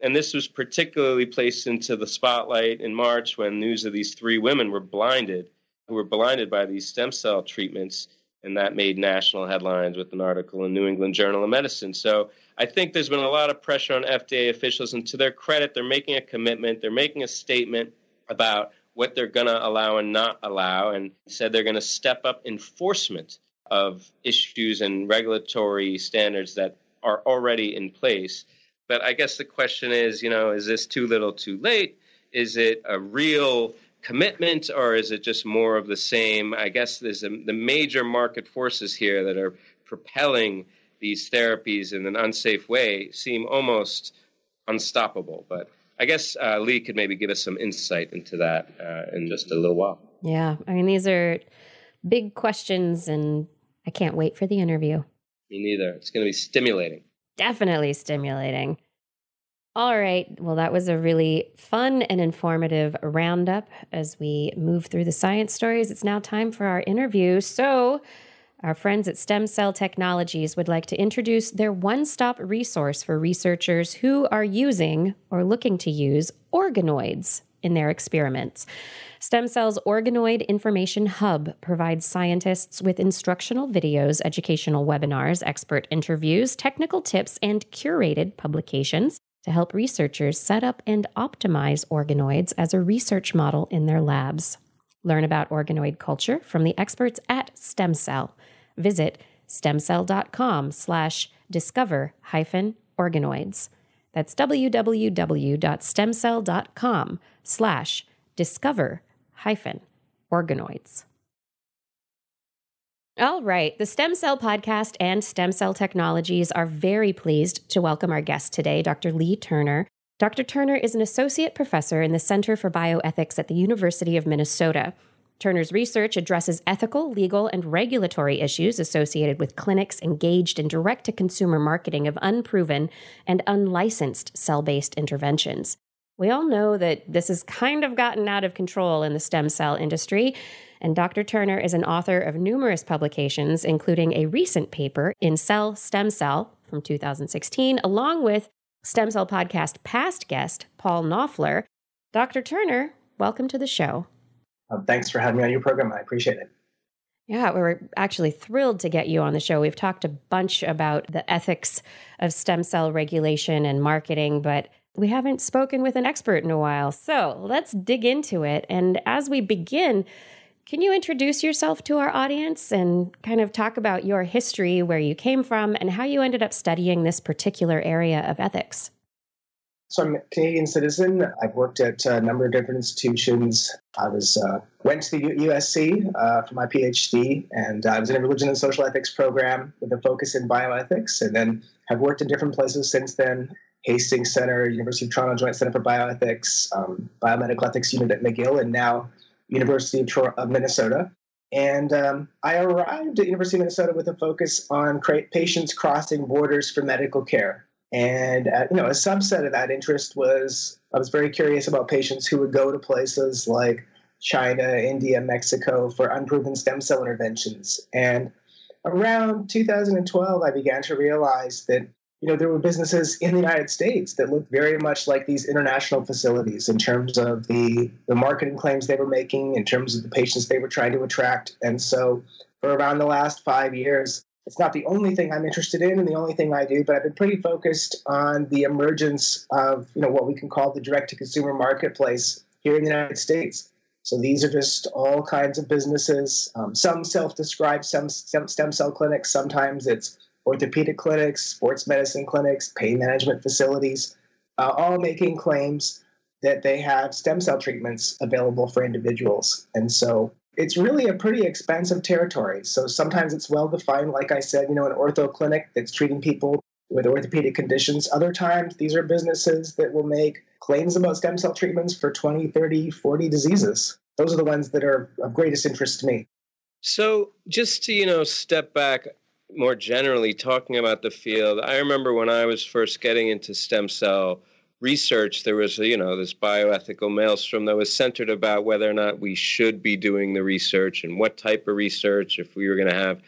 And this was particularly placed into the spotlight in March when news of these three women were blinded, who were blinded by these stem cell treatments. And that made national headlines with an article in New England Journal of Medicine. So I think there's been a lot of pressure on FDA officials. And to their credit, they're making a commitment, they're making a statement about what they're going to allow and not allow, and said they're going to step up enforcement of issues and regulatory standards that are already in place. But I guess the question is, you know, is this too little, too late? Is it a real commitment, or is it just more of the same? I guess there's a, the major market forces here that are propelling these therapies in an unsafe way seem almost unstoppable. But I guess uh, Leigh could maybe give us some insight into that uh, in just a little while. Yeah. I mean, these are big questions, and I can't wait for the interview. Me neither. It's going to be stimulating. Definitely stimulating. All right. Well, that was a really fun and informative roundup as we move through the science stories. It's now time for our interview. So, our friends at Stem Cell Technologies would like to introduce their one stop resource for researchers who are using or looking to use organoids in their experiments. Stem Cell's Organoid Information Hub provides scientists with instructional videos, educational webinars, expert interviews, technical tips, and curated publications to help researchers set up and optimize organoids as a research model in their labs. Learn about organoid culture from the experts at Stem Cell visit stemcell.com slash discover hyphen organoids. That's www.stemcell.com slash discover hyphen organoids. All right. The Stem Cell Podcast and Stem Cell Technologies are very pleased to welcome our guest today, Dr. Leigh Turner. Dr. Turner is an associate professor in the Center for Bioethics at the University of Minnesota. Turner's research addresses ethical, legal, and regulatory issues associated with clinics engaged in direct to consumer marketing of unproven and unlicensed cell based interventions. We all know that this has kind of gotten out of control in the stem cell industry, and Dr. Turner is an author of numerous publications, including a recent paper in Cell Stem Cell from 2016, along with Stem Cell Podcast past guest Paul Knoepfler. Dr. Turner, welcome to the show. Uh, thanks for having me on your program. I appreciate it. Yeah, we're actually thrilled to get you on the show. We've talked a bunch about the ethics of stem cell regulation and marketing, but we haven't spoken with an expert in a while. So let's dig into it. And as we begin, can you introduce yourself to our audience and kind of talk about your history, where you came from, and how you ended up studying this particular area of ethics? So I'm a Canadian citizen. I've worked at a number of different institutions. I was uh, went to the USC uh, for my PhD, and I was in a religion and social ethics program with a focus in bioethics, and then have worked in different places since then. Hastings Center, University of Toronto Joint Center for Bioethics, um, Biomedical Ethics Unit at McGill, and now University of, Tor- of Minnesota. And um, I arrived at University of Minnesota with a focus on patients crossing borders for medical care And uh, you know, a subset of that interest was I was very curious about patients who would go to places like China, India, Mexico for unproven stem cell interventions. And around 2012, I began to realize that you know there were businesses in the United States that looked very much like these international facilities in terms of the the marketing claims they were making, in terms of the patients they were trying to attract. And so, for around the last five years, it's not the only thing I'm interested in and the only thing I do, but I've been pretty focused on the emergence of you know what we can call the direct to consumer marketplace here in the United States. So these are just all kinds of businesses. Um, some self-described, some stem cell clinics. Sometimes it's orthopedic clinics, sports medicine clinics, pain management facilities, uh, all making claims that they have stem cell treatments available for individuals. And so it's really a pretty expansive territory. So sometimes it's well defined, like I said, you know, an ortho clinic that's treating people with orthopedic conditions. Other times, these are businesses that will make claims about stem cell treatments for 20, 30, 40 diseases. Those are the ones that are of greatest interest to me. So, just to, you know, step back more generally talking about the field, I remember when I was first getting into stem cell research, there was, you know, this bioethical maelstrom that was centered about whether or not we should be doing the research and what type of research, if we were going to have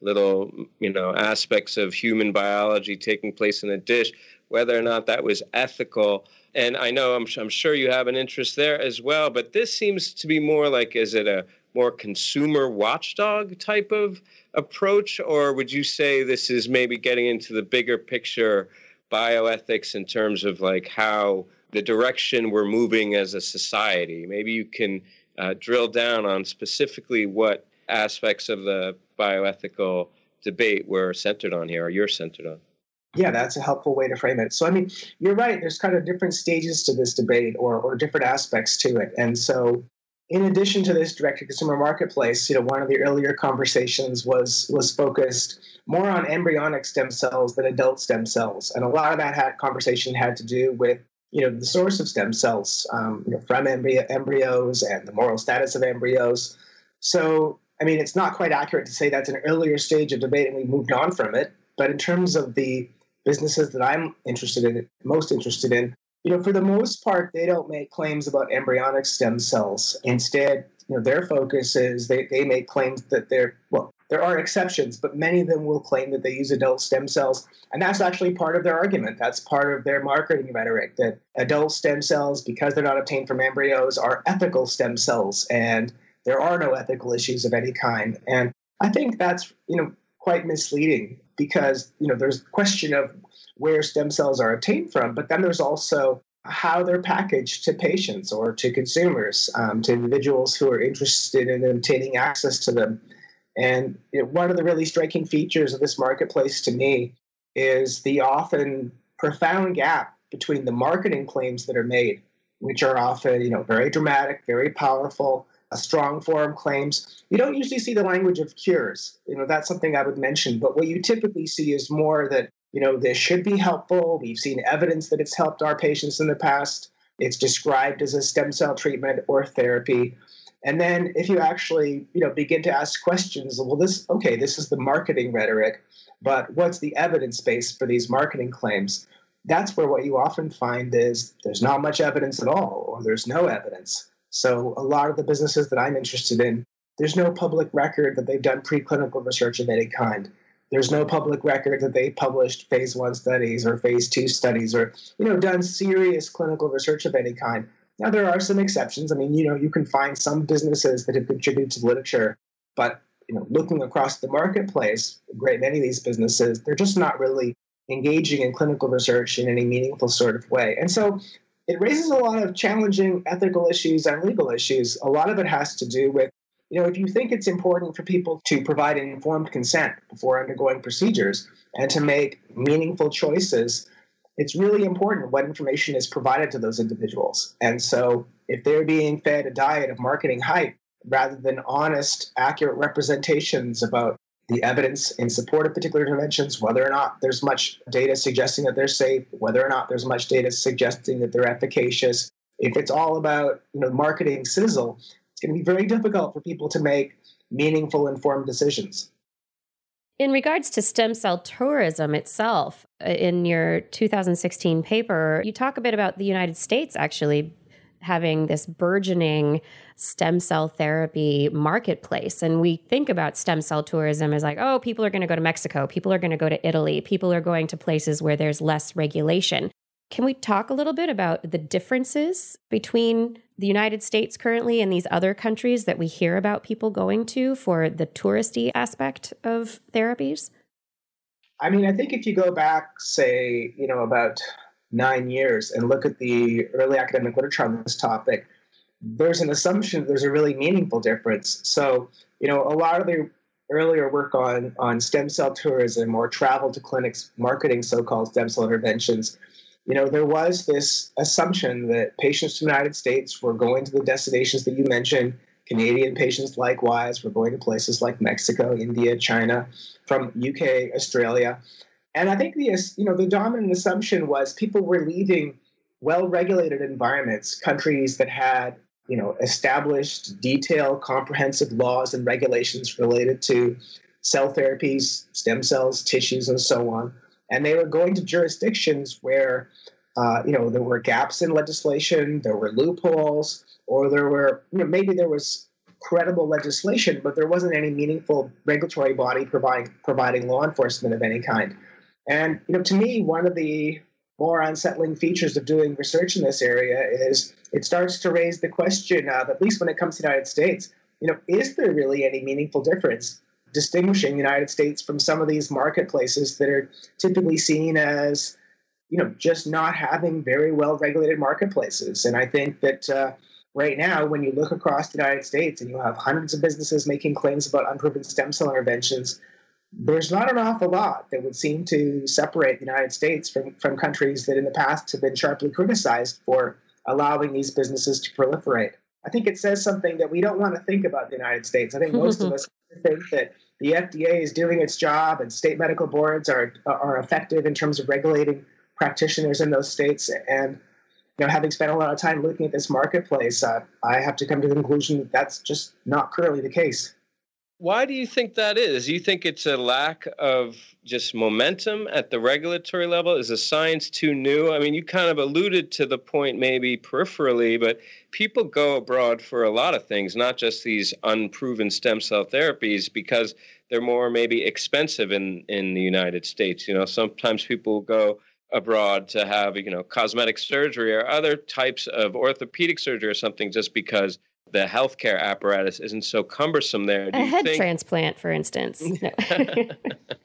little, you know, aspects of human biology taking place in a dish, whether or not that was ethical. And I know I'm, I'm sure you have an interest there as well, but this seems to be more like is it a more consumer watchdog type of approach, or would you say this is maybe getting into the bigger picture bioethics in terms of like how the direction we're moving as a society? Maybe you can uh, drill down on specifically what aspects of the bioethical debate we're centered on here, or you're centered on. Yeah, that's a helpful way to frame it. So, I mean, you're right. There's kind of different stages to this debate or, or different aspects to it. And so, in addition to this direct to consumer marketplace, you know, one of the earlier conversations was was focused more on embryonic stem cells than adult stem cells, and a lot of that had, conversation had to do with you know the source of stem cells um, you know, from embryo, embryos and the moral status of embryos. So, I mean, it's not quite accurate to say that's an earlier stage of debate and we moved on from it. But in terms of the businesses that I'm interested in, most interested in, you know, for the most part, they don't make claims about embryonic stem cells. Instead, you know, their focus is they, they make claims that they're, well, there are exceptions, but many of them will claim that they use adult stem cells. And that's actually part of their argument. That's part of their marketing rhetoric that adult stem cells, because they're not obtained from embryos, are ethical stem cells. And there are no ethical issues of any kind. And I think that's, you know, quite misleading because, you know, there's question of where stem cells are obtained from, but then there's also how they're packaged to patients or to consumers, um, to individuals who are interested in obtaining access to them. And you know, one of the really striking features of this marketplace to me is the often profound gap between the marketing claims that are made, which are often you know very dramatic, very powerful, strong form claims. You don't usually see the language of cures. You know that's something I would mention, but what you typically see is more that you know, this should be helpful. We've seen evidence that it's helped our patients in the past. It's described as a stem cell treatment or therapy. And then if you actually, you know, begin to ask questions, well, this okay, this is the marketing rhetoric, but what's the evidence base for these marketing claims? That's where what you often find is there's not much evidence at all, or there's no evidence. So a lot of the businesses that I'm interested in, there's no public record that they've done preclinical research of any kind there's no public record that they published phase one studies or phase two studies or you know done serious clinical research of any kind. Now there are some exceptions. I mean you know you can find some businesses that have contributed to the literature but you know looking across the marketplace a great many of these businesses they're just not really engaging in clinical research in any meaningful sort of way. And so it raises a lot of challenging ethical issues and legal issues. A lot of it has to do with you know, if you think it's important for people to provide informed consent before undergoing procedures and to make meaningful choices, it's really important what information is provided to those individuals. And so, if they're being fed a diet of marketing hype rather than honest, accurate representations about the evidence in support of particular interventions, whether or not there's much data suggesting that they're safe, whether or not there's much data suggesting that they're efficacious, if it's all about you know marketing sizzle, it's going to be very difficult for people to make meaningful, informed decisions. In regards to stem cell tourism itself, uh, in your 2016 paper, you talk a bit about the United States actually having this burgeoning stem cell therapy marketplace. And we think about stem cell tourism as like, oh, people are going to go to Mexico, people are going to go to Italy, people are going to places where there's less regulation. Can we talk a little bit about the differences between the United States currently and these other countries that we hear about people going to for the touristy aspect of therapies? I mean, I think if you go back, say, you know, about nine years and look at the early academic literature on this topic, there's an assumption there's a really meaningful difference. So, you know, a lot of the earlier work on, on stem cell tourism or travel to clinics marketing so called stem cell interventions you know, there was this assumption that patients from the United States were going to the destinations that you mentioned. Canadian patients likewise were going to places like Mexico, India, China, from UK, Australia. And I think the you know the dominant assumption was people were leaving well-regulated environments, countries that had you know established, detailed, comprehensive laws and regulations related to cell therapies, stem cells, tissues, and so on and they were going to jurisdictions where uh, you know there were gaps in legislation, there were loopholes, or there were you know maybe there was credible legislation, but there wasn't any meaningful regulatory body providing providing law enforcement of any kind. And you know, to me, one of the more unsettling features of doing research in this area is it starts to raise the question of, at least when it comes to the United States, you know, is there really any meaningful difference distinguishing the United States from some of these marketplaces that are typically seen as, you know, just not having very well regulated marketplaces. And I think that uh, right now, when you look across the United States and you have hundreds of businesses making claims about unproven stem cell interventions, there's not an awful lot that would seem to separate the United States from, from countries that in the past have been sharply criticized for allowing these businesses to proliferate. I think it says something that we don't want to think about the United States. I think most of us think that the FDA is doing its job and state medical boards are are effective in terms of regulating practitioners in those states. And you know, having spent a lot of time looking at this marketplace, uh, I have to come to the conclusion that that's just not currently the case. Why do you think that is? You think it's a lack of just momentum at the regulatory level? Is the science too new? I mean, you kind of alluded to the point maybe peripherally, but people go abroad for a lot of things, not just these unproven stem cell therapies, because they're more maybe expensive in, in the United States. You know, sometimes people go abroad to have, you know, cosmetic surgery or other types of orthopedic surgery or something just because the healthcare apparatus isn't so cumbersome there. Do a head think... transplant, for instance. No.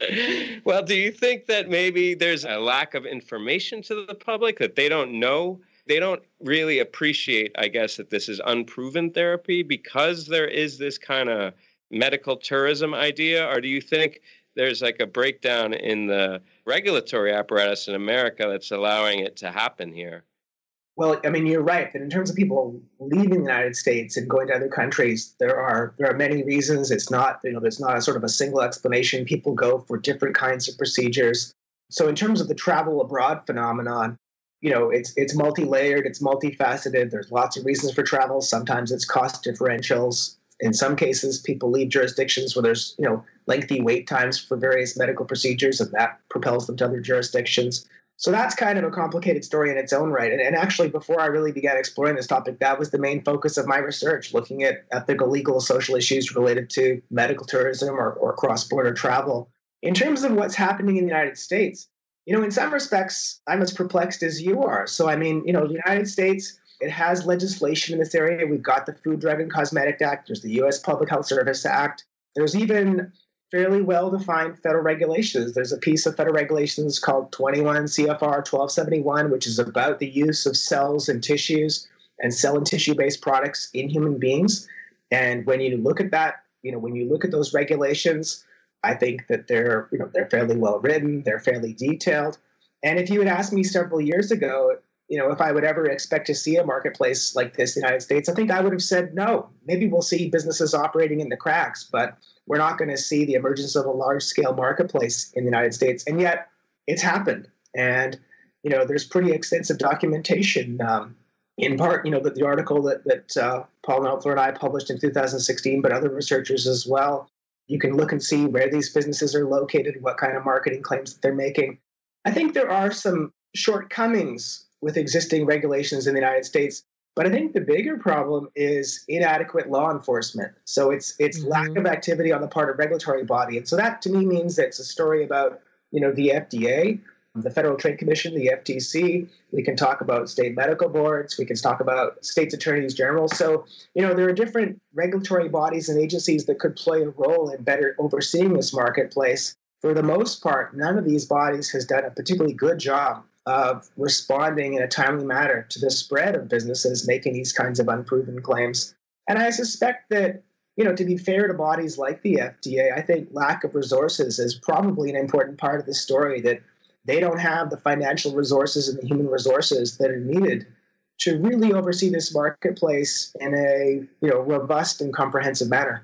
well, do you think that maybe there's a lack of information to the public that they don't know? They don't really appreciate, I guess, that this is unproven therapy because there is this kind of medical tourism idea? Or do you think there's like a breakdown in the regulatory apparatus in America that's allowing it to happen here? Well, I mean, you're right that in terms of people leaving the United States and going to other countries, there are there are many reasons. It's not you know there's not a sort of a single explanation. People go for different kinds of procedures. So in terms of the travel abroad phenomenon, you know it's it's multi-layered, it's multifaceted. There's lots of reasons for travel. Sometimes it's cost differentials. In some cases, people leave jurisdictions where there's you know lengthy wait times for various medical procedures, and that propels them to other jurisdictions. So that's kind of a complicated story in its own right. And, and, actually, before I really began exploring this topic, that was the main focus of my research, looking at ethical, legal, social issues related to medical tourism or, or cross border travel. In terms of what's happening in the United States, you know, in some respects, I'm as perplexed as you are. So, I mean, you know, the United States, it has legislation in this area. We've got the Food, Drug, and Cosmetic Act, there's the U.S. Public Health Service Act. There's even fairly well defined federal regulations. There's a piece of federal regulations called 21 CFR 1271, which is about the use of cells and tissues and cell and tissue based products in human beings. And when you look at that, you know, when you look at those regulations, I think that they're, you know, they're fairly well written, they're fairly detailed. And if you had asked me several years ago, you know, if I would ever expect to see a marketplace like this in the United States, I think I would have said no. Maybe we'll see businesses operating in the cracks, but we're not going to see the emergence of a large scale marketplace in the United States. And yet it's happened. And, you know, there's pretty extensive documentation. Um, in part, you know, that the article that, that uh, Paul Knoepfler and I published in 2016, but other researchers as well, You can look and see where these businesses are located, what kind of marketing claims that they're making. I think there are some shortcomings with existing regulations in the United States, but I think the bigger problem is inadequate law enforcement. So it's it's mm-hmm. lack of activity on the part of regulatory body, and so that to me means that it's a story about you know the FDA, the Federal Trade Commission, the FTC. We can talk about state medical boards. We can talk about states' attorneys general. So, you know, there are different regulatory bodies and agencies that could play a role in better overseeing this marketplace. For the most part, none of these bodies has done a particularly good job of responding in a timely manner to the spread of businesses making these kinds of unproven claims. And I suspect that, you know, to be fair to bodies like the FDA, I think lack of resources is probably an important part of the story that they don't have the financial resources and the human resources that are needed to really oversee this marketplace in a you know robust and comprehensive manner.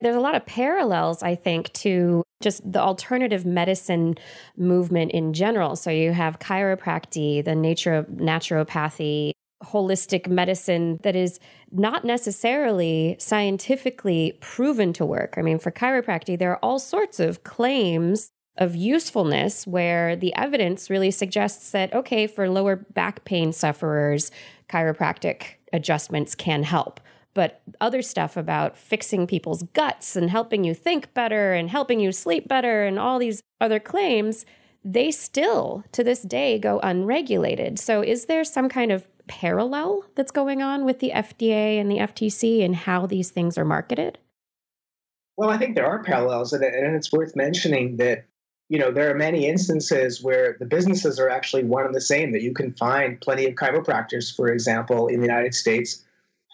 There's a lot of parallels, I think, to just the alternative medicine movement in general. So you have chiropractic, the nature naturopathy, holistic medicine that is not necessarily scientifically proven to work. I mean, for chiropractic, there are all sorts of claims of usefulness where the evidence really suggests that, okay, for lower back pain sufferers, chiropractic adjustments can help. But other stuff about fixing people's guts and helping you think better and helping you sleep better and all these other claims, they still to this day go unregulated. So, is there some kind of parallel that's going on with the FDA and the FTC and how these things are marketed? Well, I think there are parallels, and it's worth mentioning that you know, there are many instances where the businesses are actually one and the same, that you can find plenty of chiropractors, for example, in the United States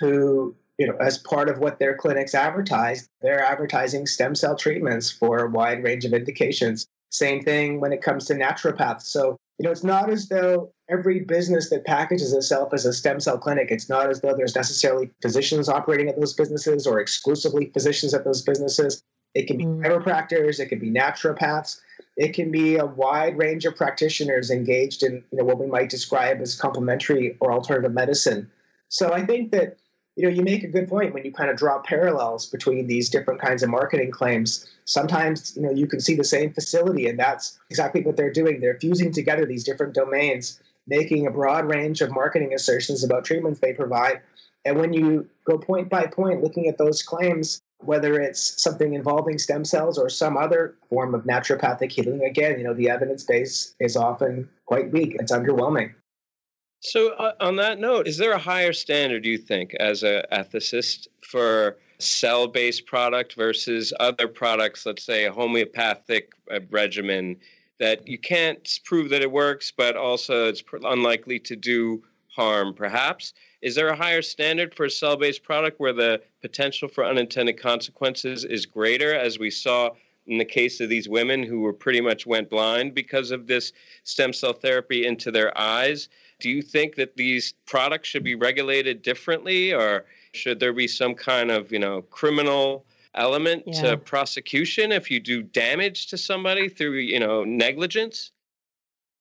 who, you know, as part of what their clinics advertise, they're advertising stem cell treatments for a wide range of indications. Same thing when it comes to naturopaths. So, you know, it's not as though every business that packages itself as a stem cell clinic, it's not as though there's necessarily physicians operating at those businesses or exclusively physicians at those businesses. It can be mm. chiropractors, it can be naturopaths it can be a wide range of practitioners engaged in you know what we might describe as complementary or alternative medicine. So I think that you know you make a good point when you kind of draw parallels between these different kinds of marketing claims. Sometimes you know you can see the same facility, and that's exactly what they're doing. They're fusing together these different domains, making a broad range of marketing assertions about treatments they provide. And when you go point by point looking at those claims, whether it's something involving stem cells or some other form of naturopathic healing, again, you know, the evidence base is often quite weak. It's underwhelming. So, uh, on that note, is there a higher standard, you think, as an ethicist for cell based product versus other products, let's say a homeopathic uh, regimen, that you can't prove that it works, but also it's unlikely to do harm, perhaps? Is there a higher standard for a cell based product where the potential for unintended consequences is greater, as we saw in the case of these women who were pretty much went blind because of this stem cell therapy into their eyes? Do you think that these products should be regulated differently, or should there be some kind of, you know, criminal element yeah. to prosecution if you do damage to somebody through, you know, negligence?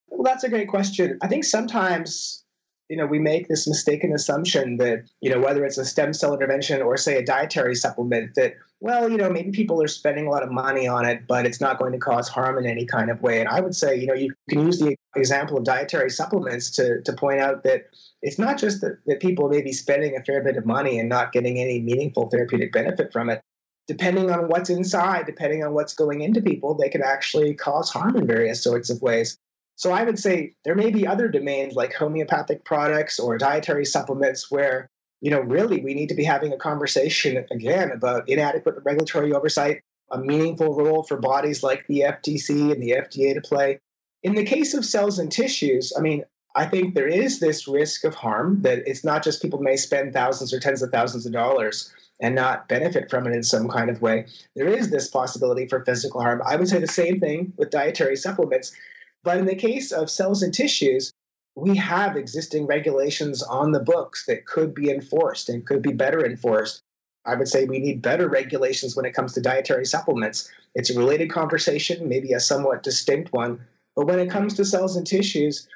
Well, that's a great question. I think sometimes you know, we make this mistaken assumption that, you know, whether it's a stem cell intervention or say a dietary supplement, that, well, you know, maybe people are spending a lot of money on it, but it's not going to cause harm in any kind of way. And I would say, you know, you can use the example of dietary supplements to, to point out that it's not just that, that people may be spending a fair bit of money and not getting any meaningful therapeutic benefit from it. Depending on what's inside, depending on what's going into people, they can actually cause harm in various sorts of ways. So I would say there may be other domains like homeopathic products or dietary supplements where, you know, really we need to be having a conversation again about inadequate regulatory oversight, a meaningful role for bodies like the FTC and the FDA to play. In the case of cells and tissues, I mean, I think there is this risk of harm that it's not just people may spend thousands or tens of thousands of dollars and not benefit from it in some kind of way. There is this possibility for physical harm. I would say the same thing with dietary supplements. But in the case of cells and tissues, we have existing regulations on the books that could be enforced and could be better enforced. I would say we need better regulations when it comes to dietary supplements. It's a related conversation, maybe a somewhat distinct one. But when it comes to cells and tissues,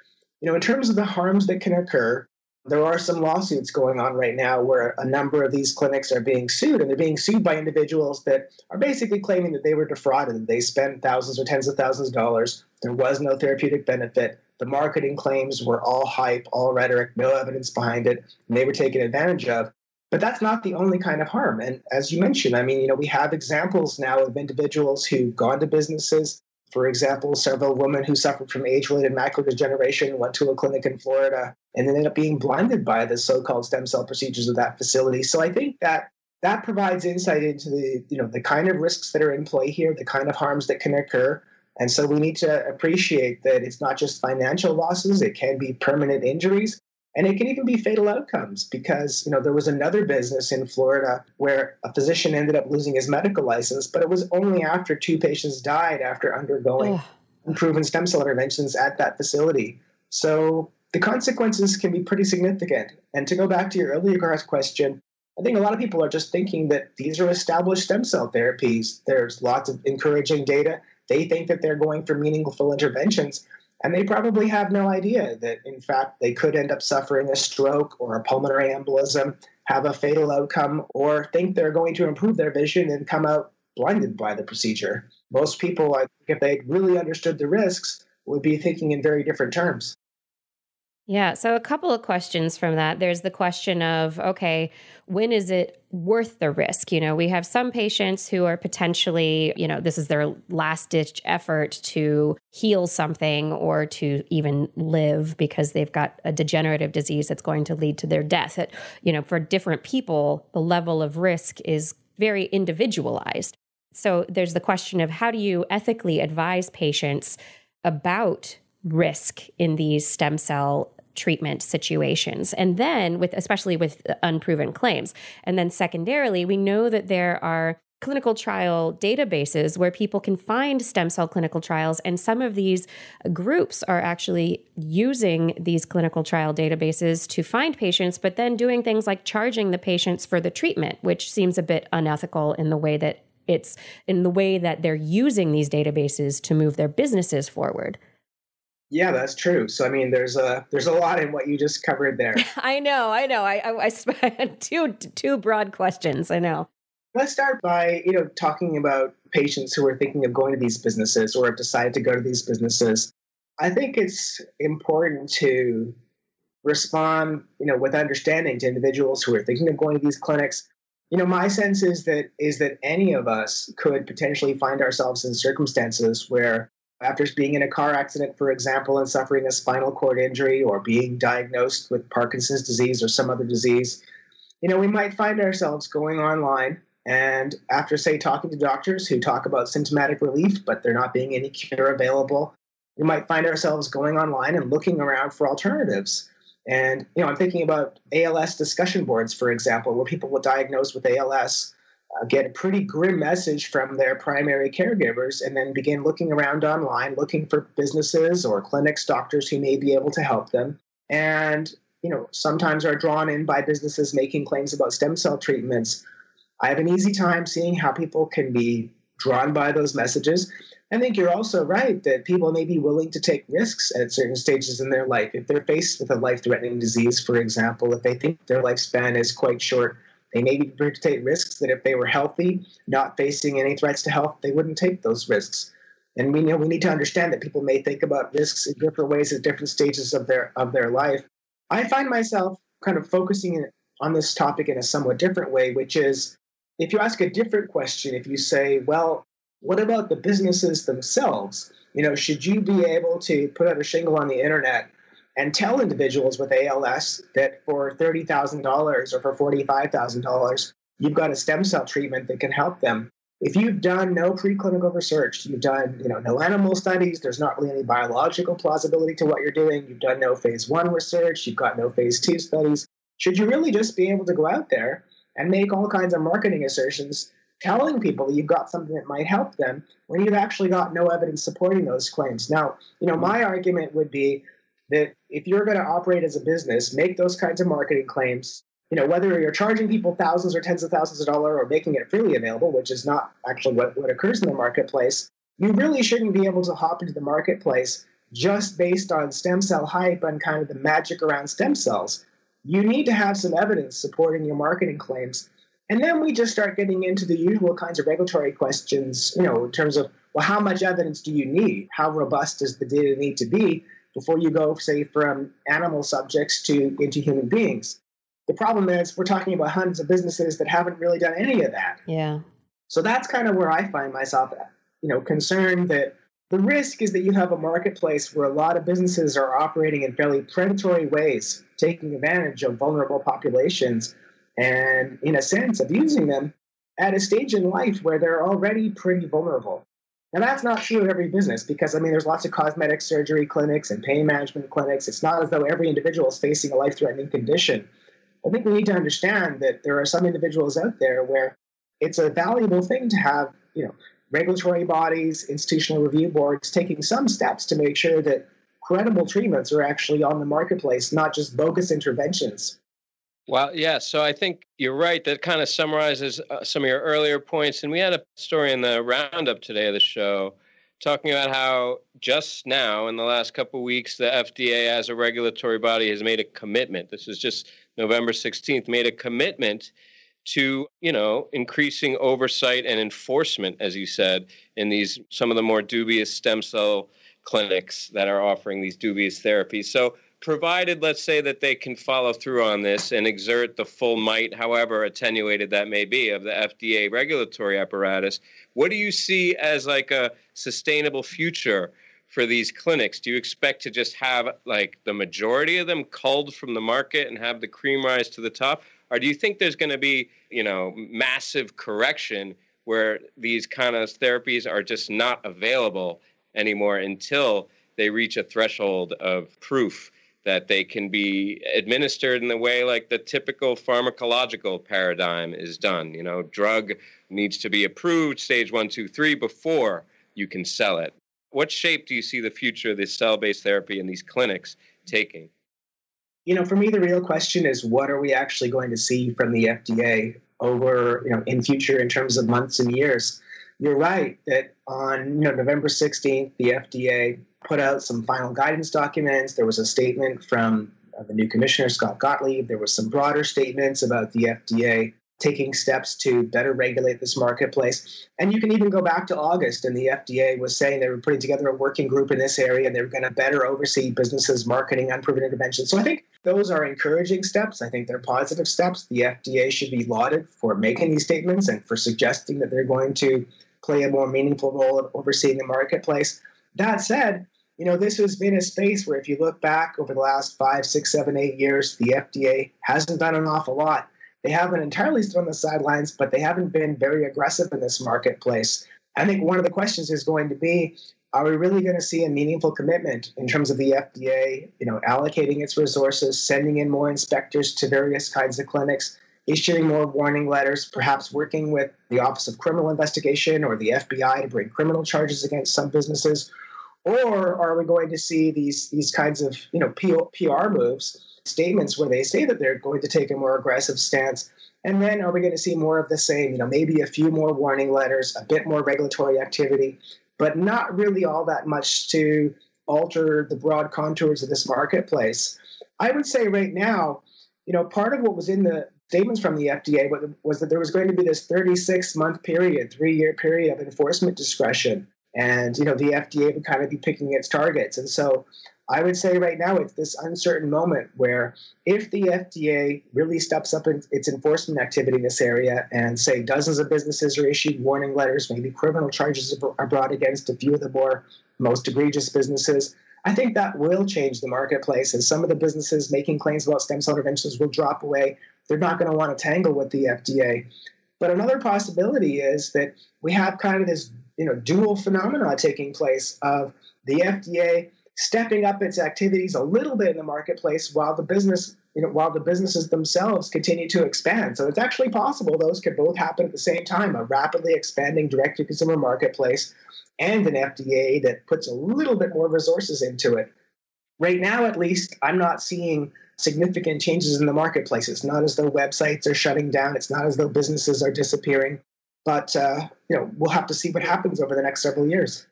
you know, in terms of the harms that can occur, there are some lawsuits going on right now where a number of these clinics are being sued, and they're being sued by individuals that are basically claiming that they were defrauded. They spent thousands or tens of thousands of dollars. There was no therapeutic benefit. The marketing claims were all hype, all rhetoric, no evidence behind it, and they were taken advantage of. But that's not the only kind of harm. And as you mentioned, I mean, you know, we have examples now of individuals who've gone to businesses for example, several women who suffered from age related macular degeneration went to a clinic in Florida and ended up being blinded by the so called stem cell procedures of that facility. So I think that that provides insight into the you know the kind of risks that are in play here, the kind of harms that can occur. And so we need to appreciate that it's not just financial losses, it can be permanent injuries. And it can even be fatal outcomes because, you know, there was another business in Florida where a physician ended up losing his medical license, but it was only after two patients died after undergoing unproven stem cell interventions at that facility. So the consequences can be pretty significant. And to go back to your earlier question, I think a lot of people are just thinking that these are established stem cell therapies. There's lots of encouraging data. They think that they're going for meaningful interventions. And they probably have no idea that, in fact, they could end up suffering a stroke or a pulmonary embolism, have a fatal outcome, or think they're going to improve their vision and come out blinded by the procedure. Most people, I think, if they really understood the risks, would be thinking in very different terms. Yeah. So, a couple of questions from that. There's the question of, okay, when is it worth the risk? You know, we have some patients who are potentially, you know, this is their last ditch effort to heal something or to even live because they've got a degenerative disease that's going to lead to their death. It, you know, for different people, the level of risk is very individualized. So, there's the question of how do you ethically advise patients about risk in these stem cell treatment situations. And then with especially with unproven claims. And then secondarily we know that there are clinical trial databases where people can find stem cell clinical trials. And some of these groups are actually using these clinical trial databases to find patients but then doing things like charging the patients for the treatment which seems a bit unethical in the way that it's in the way that they're using these databases to move their businesses forward yeah, that's true. So I mean, there's a there's a lot in what you just covered there. I know, I know. I, I, I had two two broad questions. I know. Let's start by you know talking about patients who are thinking of going to these businesses or have decided to go to these businesses. I think it's important to respond, you know, with understanding to individuals who are thinking of going to these clinics. You know, my sense is that is that any of us could potentially find ourselves in circumstances where after being in a car accident, for example, and suffering a spinal cord injury or being diagnosed with Parkinson's disease or some other disease, you know, we might find ourselves going online and after, say, talking to doctors who talk about symptomatic relief, but there not being any cure available, we might find ourselves going online and looking around for alternatives. And, you know, I'm thinking about ALS discussion boards, for example, where people will diagnose with ALS uh, get a pretty grim message from their primary caregivers and then begin looking around online looking for businesses or clinics doctors who may be able to help them. And you know sometimes are drawn in by businesses making claims about stem cell treatments. I have an easy time seeing how people can be drawn by those messages. I think you're also right that people may be willing to take risks at certain stages in their life. If they're faced with a life-threatening disease for example if they think their lifespan is quite short they may be prepared to take risks that if they were healthy, not facing any threats to health, they wouldn't take those risks. And we know we need to understand that people may think about risks in different ways at different stages of their of their life. I find myself kind of focusing on this topic in a somewhat different way, which is if you ask a different question, if you say, well, what about the businesses themselves? You know, should you be able to put out a shingle on the internet and tell individuals with ALS that for $30,000 or for $45,000, you've got a stem cell treatment that can help them. If you've done no preclinical research, you've done you know no animal studies, there's not really any biological plausibility to what you're doing, you've done no phase one research, you've got no phase two studies, should you really just be able to go out there and make all kinds of marketing assertions telling people that you've got something that might help them when you've actually got no evidence supporting those claims. Now, you know, hmm. my argument would be that if you're going to operate as a business, make those kinds of marketing claims. You know, whether you're charging people thousands or tens of thousands of dollars or making it freely available, which is not actually what, what occurs in the marketplace, you really shouldn't be able to hop into the marketplace just based on stem cell hype and kind of the magic around stem cells. you need to have some evidence supporting your marketing claims. And then we just start getting into the usual kinds of regulatory questions, you know, in terms of, well, how much evidence do you need? How robust does the data need to be before you go, say, from animal subjects to into human beings? The problem is we're talking about hundreds of businesses that haven't really done any of that. Yeah. So that's kind of where I find myself, you know, concerned that the risk is that you have a marketplace where a lot of businesses are operating in fairly predatory ways, taking advantage of vulnerable populations and, in a sense, abusing them at a stage in life where they're already pretty vulnerable. Now, that's not true of every business because, I mean, there's lots of cosmetic surgery clinics and pain management clinics. It's not as though every individual is facing a life threatening condition. I think we need to understand that there are some individuals out there where it's a valuable thing to have, you know, regulatory bodies, institutional review boards taking some steps to make sure that credible treatments are actually on the marketplace, not just bogus interventions. Well, yeah. So I think you're right. That kind of summarizes uh, some of your earlier points. And we had a story in the roundup today of the show talking about how just now, in the last couple of weeks, the FDA, as a regulatory body, has made a commitment. This is just November 16th, made a commitment to you know increasing oversight and enforcement as you said in these some of the more dubious stem cell clinics that are offering these dubious therapies so provided let's say that they can follow through on this and exert the full might however attenuated that may be of the FDA regulatory apparatus what do you see as like a sustainable future for these clinics? Do you expect to just have like the majority of them culled from the market and have the cream rise to the top? Or do you think there's going to be, you know, massive correction where these kind of therapies are just not available anymore until they reach a threshold of proof that they can be administered in the way like the typical pharmacological paradigm is done. You know, drug needs to be approved stage one, two, three before you can sell it. What shape do you see the future of this cell based therapy in these clinics taking? you know, for me, the real question is what are we actually going to see from the FDA over, you know, in future in terms of months and years? You're right that on you know November 16th, the FDA put out some final guidance documents. There was a statement from uh, the new commissioner Scott Gottlieb. There was some broader statements about the FDA taking steps to better regulate this marketplace. And you can even go back to August, and the FDA was saying they were putting together a working group in this area and they were going to better oversee businesses marketing unproven interventions. So I think those are encouraging steps. I think they're positive steps. The FDA should be lauded for making these statements and for suggesting that they're going to play a more meaningful role in overseeing the marketplace. That said, you know, this has been a space where if you look back over the last five, six, seven, eight years, the FDA hasn't done an awful lot they haven't entirely stood on the sidelines, but they haven't been very aggressive in this marketplace. I think one of the questions is going to be are we really going to see a meaningful commitment in terms of the FDA, you know, allocating its resources, sending in more inspectors to various kinds of clinics, issuing more warning letters, perhaps working with the Office of Criminal Investigation or the FBI to bring criminal charges against some businesses? Or are we going to see these these kinds of, you know, PR moves statements where they say that they're going to take a more aggressive stance. And then are we going to see more of the same? You know, maybe a few more warning letters, a bit more regulatory activity, but not really all that much to alter the broad contours of this marketplace. I would say right now, you know, part of what was in the statements from the FDA was that there was going to be this 36 month period, three year period of enforcement discretion. And, you know, the FDA would kind of be picking its targets. And so I would say right now it's this uncertain moment where if the FDA really steps up its enforcement activity in this area and say dozens of businesses are issued warning letters, maybe criminal charges are brought against a few of the more most egregious businesses, I think that will change the marketplace and some of the businesses making claims about stem cell interventions will drop away. They're not going to want to tangle with the FDA. But another possibility is that we have kind of this, you know, dual phenomena taking place of the FDA stepping up its activities a little bit in the marketplace while the business you know while the businesses themselves continue to expand so it's actually possible those could both happen at the same time a rapidly expanding direct to consumer marketplace and an fda that puts a little bit more resources into it right now at least i'm not seeing significant changes in the marketplace it's not as though websites are shutting down it's not as though businesses are disappearing but uh, you know we'll have to see what happens over the next several years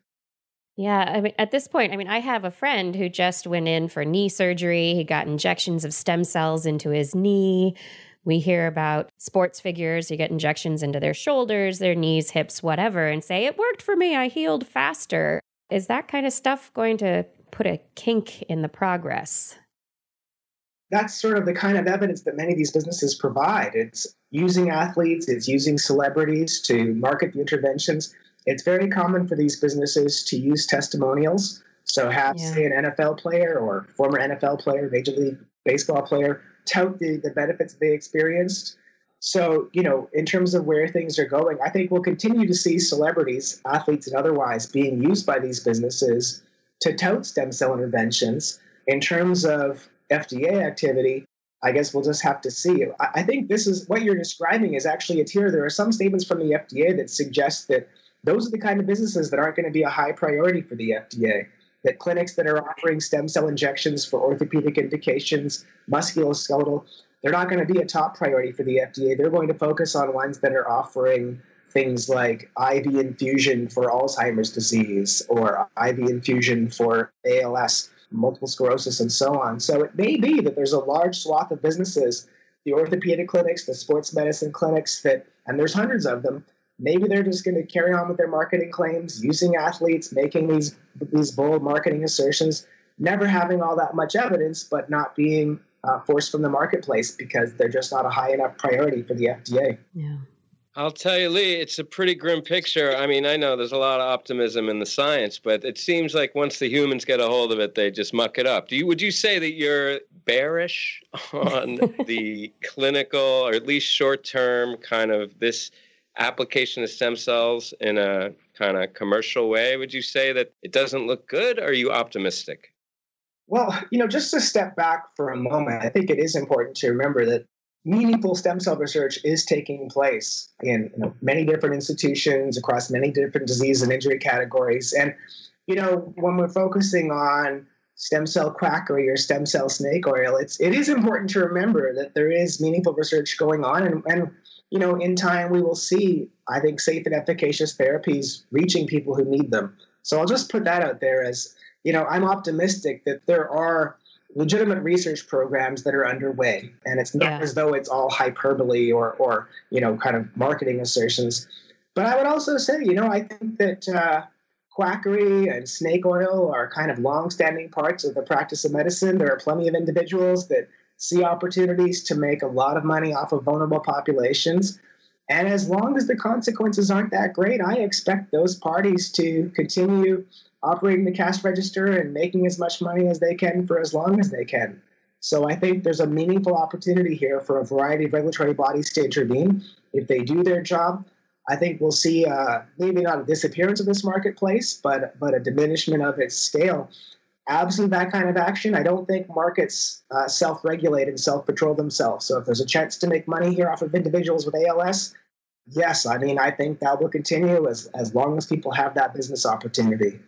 Yeah, I mean, at this point, I mean, I have a friend who just went in for knee surgery. He got injections of stem cells into his knee. We hear about sports figures who get injections into their shoulders, their knees, hips, whatever, and say, It worked for me. I healed faster. Is that kind of stuff going to put a kink in the progress? That's sort of the kind of evidence that many of these businesses provide. It's using athletes, it's using celebrities to market the interventions. It's very common for these businesses to use testimonials. So, have, yeah. say, an NFL player or former NFL player, Major League Baseball player, tout the, the benefits they experienced. So, you know, in terms of where things are going, I think we'll continue to see celebrities, athletes, and otherwise being used by these businesses to tout stem cell interventions. In terms of FDA activity, I guess we'll just have to see. I think this is what you're describing is actually a tier. There are some statements from the FDA that suggest that those are the kind of businesses that aren't going to be a high priority for the FDA. That clinics that are offering stem cell injections for orthopedic indications, musculoskeletal, they're not going to be a top priority for the FDA. They're going to focus on ones that are offering things like IV infusion for Alzheimer's disease or IV infusion for ALS, multiple sclerosis, and so on. So it may be that there's a large swath of businesses, the orthopedic clinics, the sports medicine clinics, that, and there's hundreds of them, maybe they're just going to carry on with their marketing claims, using athletes, making these these bold marketing assertions, never having all that much evidence, but not being uh, forced from the marketplace because they're just not a high enough priority for the FDA. Yeah. I'll tell you, Leigh, it's a pretty grim picture. I mean, I know there's a lot of optimism in the science, but it seems like once the humans get a hold of it, they just muck it up. Do you would you say that you're bearish on the clinical or at least short term kind of this application of stem cells in a kind of commercial way, would you say that it doesn't look good? Or are you optimistic? Well, you know, just to step back for a moment, I think it is important to remember that meaningful stem cell research is taking place in you know, many different institutions across many different disease and injury categories. And, you know, when we're focusing on stem cell quackery or stem cell snake oil, it's it is important to remember that there is meaningful research going on and, and you know, in time we will see, I think, safe and efficacious therapies reaching people who need them. So I'll just put that out there as, you know, I'm optimistic that there are legitimate research programs that are underway. And it's not yeah. as though it's all hyperbole or, or, you know, kind of marketing assertions. But I would also say, you know, I think that uh, quackery and snake oil are kind of long-standing parts of the practice of medicine. There are plenty of individuals that see opportunities to make a lot of money off of vulnerable populations. And as long as the consequences aren't that great, I expect those parties to continue operating the cash register and making as much money as they can for as long as they can. So I think there's a meaningful opportunity here for a variety of regulatory bodies to intervene. If they do their job, I think we'll see uh, maybe not a disappearance of this marketplace, but but a diminishment of its scale absent that kind of action, I don't think markets uh, self regulate and self patrol themselves. So if there's a chance to make money here off of individuals with ALS, yes, I mean, I think that will continue as, as long as people have that business opportunity.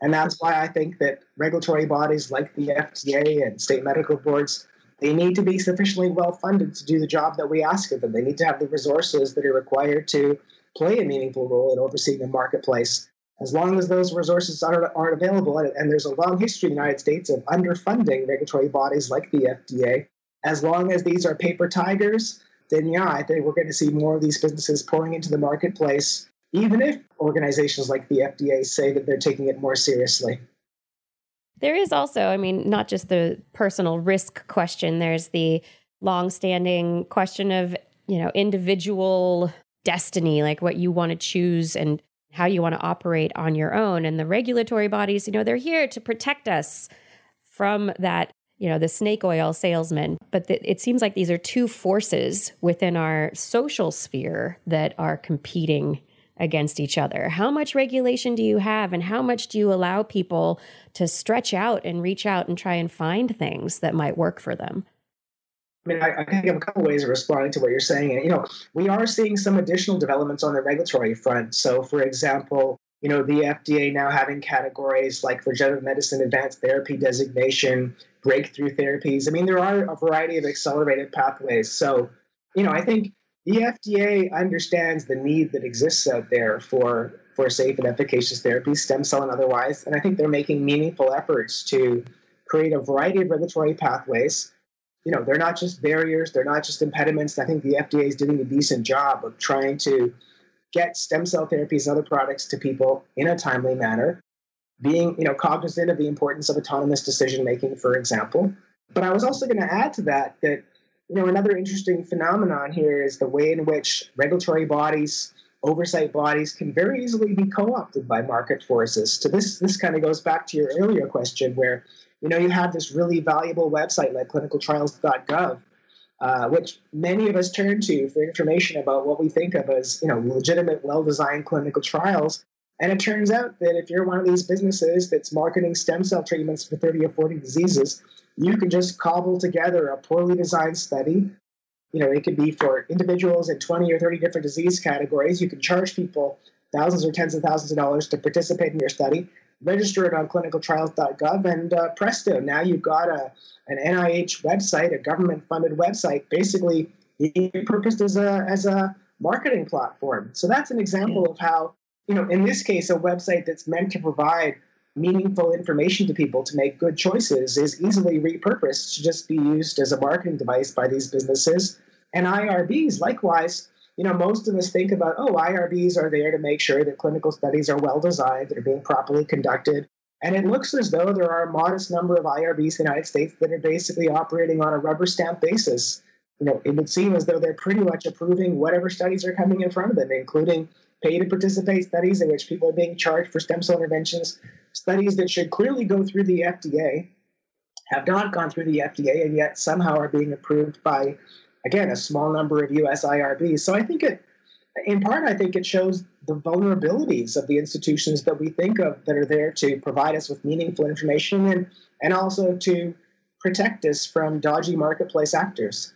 And that's why I think that regulatory bodies like the FDA and state medical boards, they need to be sufficiently well funded to do the job that we ask of them. They need to have the resources that are required to play a meaningful role in overseeing the marketplace as long as those resources aren't, aren't available, and there's a long history in the United States of underfunding regulatory bodies like the FDA, as long as these are paper tigers, then yeah, I think we're going to see more of these businesses pouring into the marketplace, even if organizations like the FDA say that they're taking it more seriously. There is also, I mean, not just the personal risk question, there's the long-standing question of, you know, individual destiny, like what you want to choose and how you want to operate on your own. And the regulatory bodies, you know, they're here to protect us from that, you know, the snake oil salesman. But it seems like these are two forces within our social sphere that are competing against each other. How much regulation do you have, and how much do you allow people to stretch out and reach out and try and find things that might work for them? I mean, I, I think of a couple ways of responding to what you're saying. And, you know, we are seeing some additional developments on the regulatory front. So, for example, you know, the FDA now having categories like regenerative medicine, advanced therapy designation, breakthrough therapies. I mean, there are a variety of accelerated pathways. So, you know, I think the FDA understands the need that exists out there for for safe and efficacious therapies, stem cell and otherwise. And I think they're making meaningful efforts to create a variety of regulatory pathways. You know, they're not just barriers, they're not just impediments. I think the FDA is doing a decent job of trying to get stem cell therapies and other products to people in a timely manner, being, you know, cognizant of the importance of autonomous decision making, for example. But I was also going to add to that that, you know, another interesting phenomenon here is the way in which regulatory bodies oversight bodies can very easily be co-opted by market forces. So this this kind of goes back to your earlier question, where you know you have this really valuable website like clinicaltrials.gov, uh, which many of us turn to for information about what we think of as you know legitimate, well-designed clinical trials. And it turns out that if you're one of these businesses that's marketing stem cell treatments for 30 or 40 diseases, you can just cobble together a poorly designed study you know, it could be for individuals in 20 or 30 different disease categories. You can charge people thousands or tens of thousands of dollars to participate in your study, register it on clinicaltrials.gov, and uh, presto, now you've got a, an NIH website, a government funded website, basically purposed as a, as a marketing platform. So that's an example of how, you know, in this case, a website that's meant to provide meaningful information to people to make good choices is easily repurposed to just be used as a marketing device by these businesses. And IRBs, likewise, you know, most of us think about, oh, IRBs are there to make sure that clinical studies are well designed, that are being properly conducted. And it looks as though there are a modest number of IRBs in the United States that are basically operating on a rubber stamp basis. You know, it would seem as though they're pretty much approving whatever studies are coming in front of them, including pay to participate studies in which people are being charged for stem cell interventions, studies that should clearly go through the FDA, have not gone through the FDA, and yet somehow are being approved by, again, a small number of US IRBs. So I think it, in part, I think it shows the vulnerabilities of the institutions that we think of that are there to provide us with meaningful information and, and also to protect us from dodgy marketplace actors.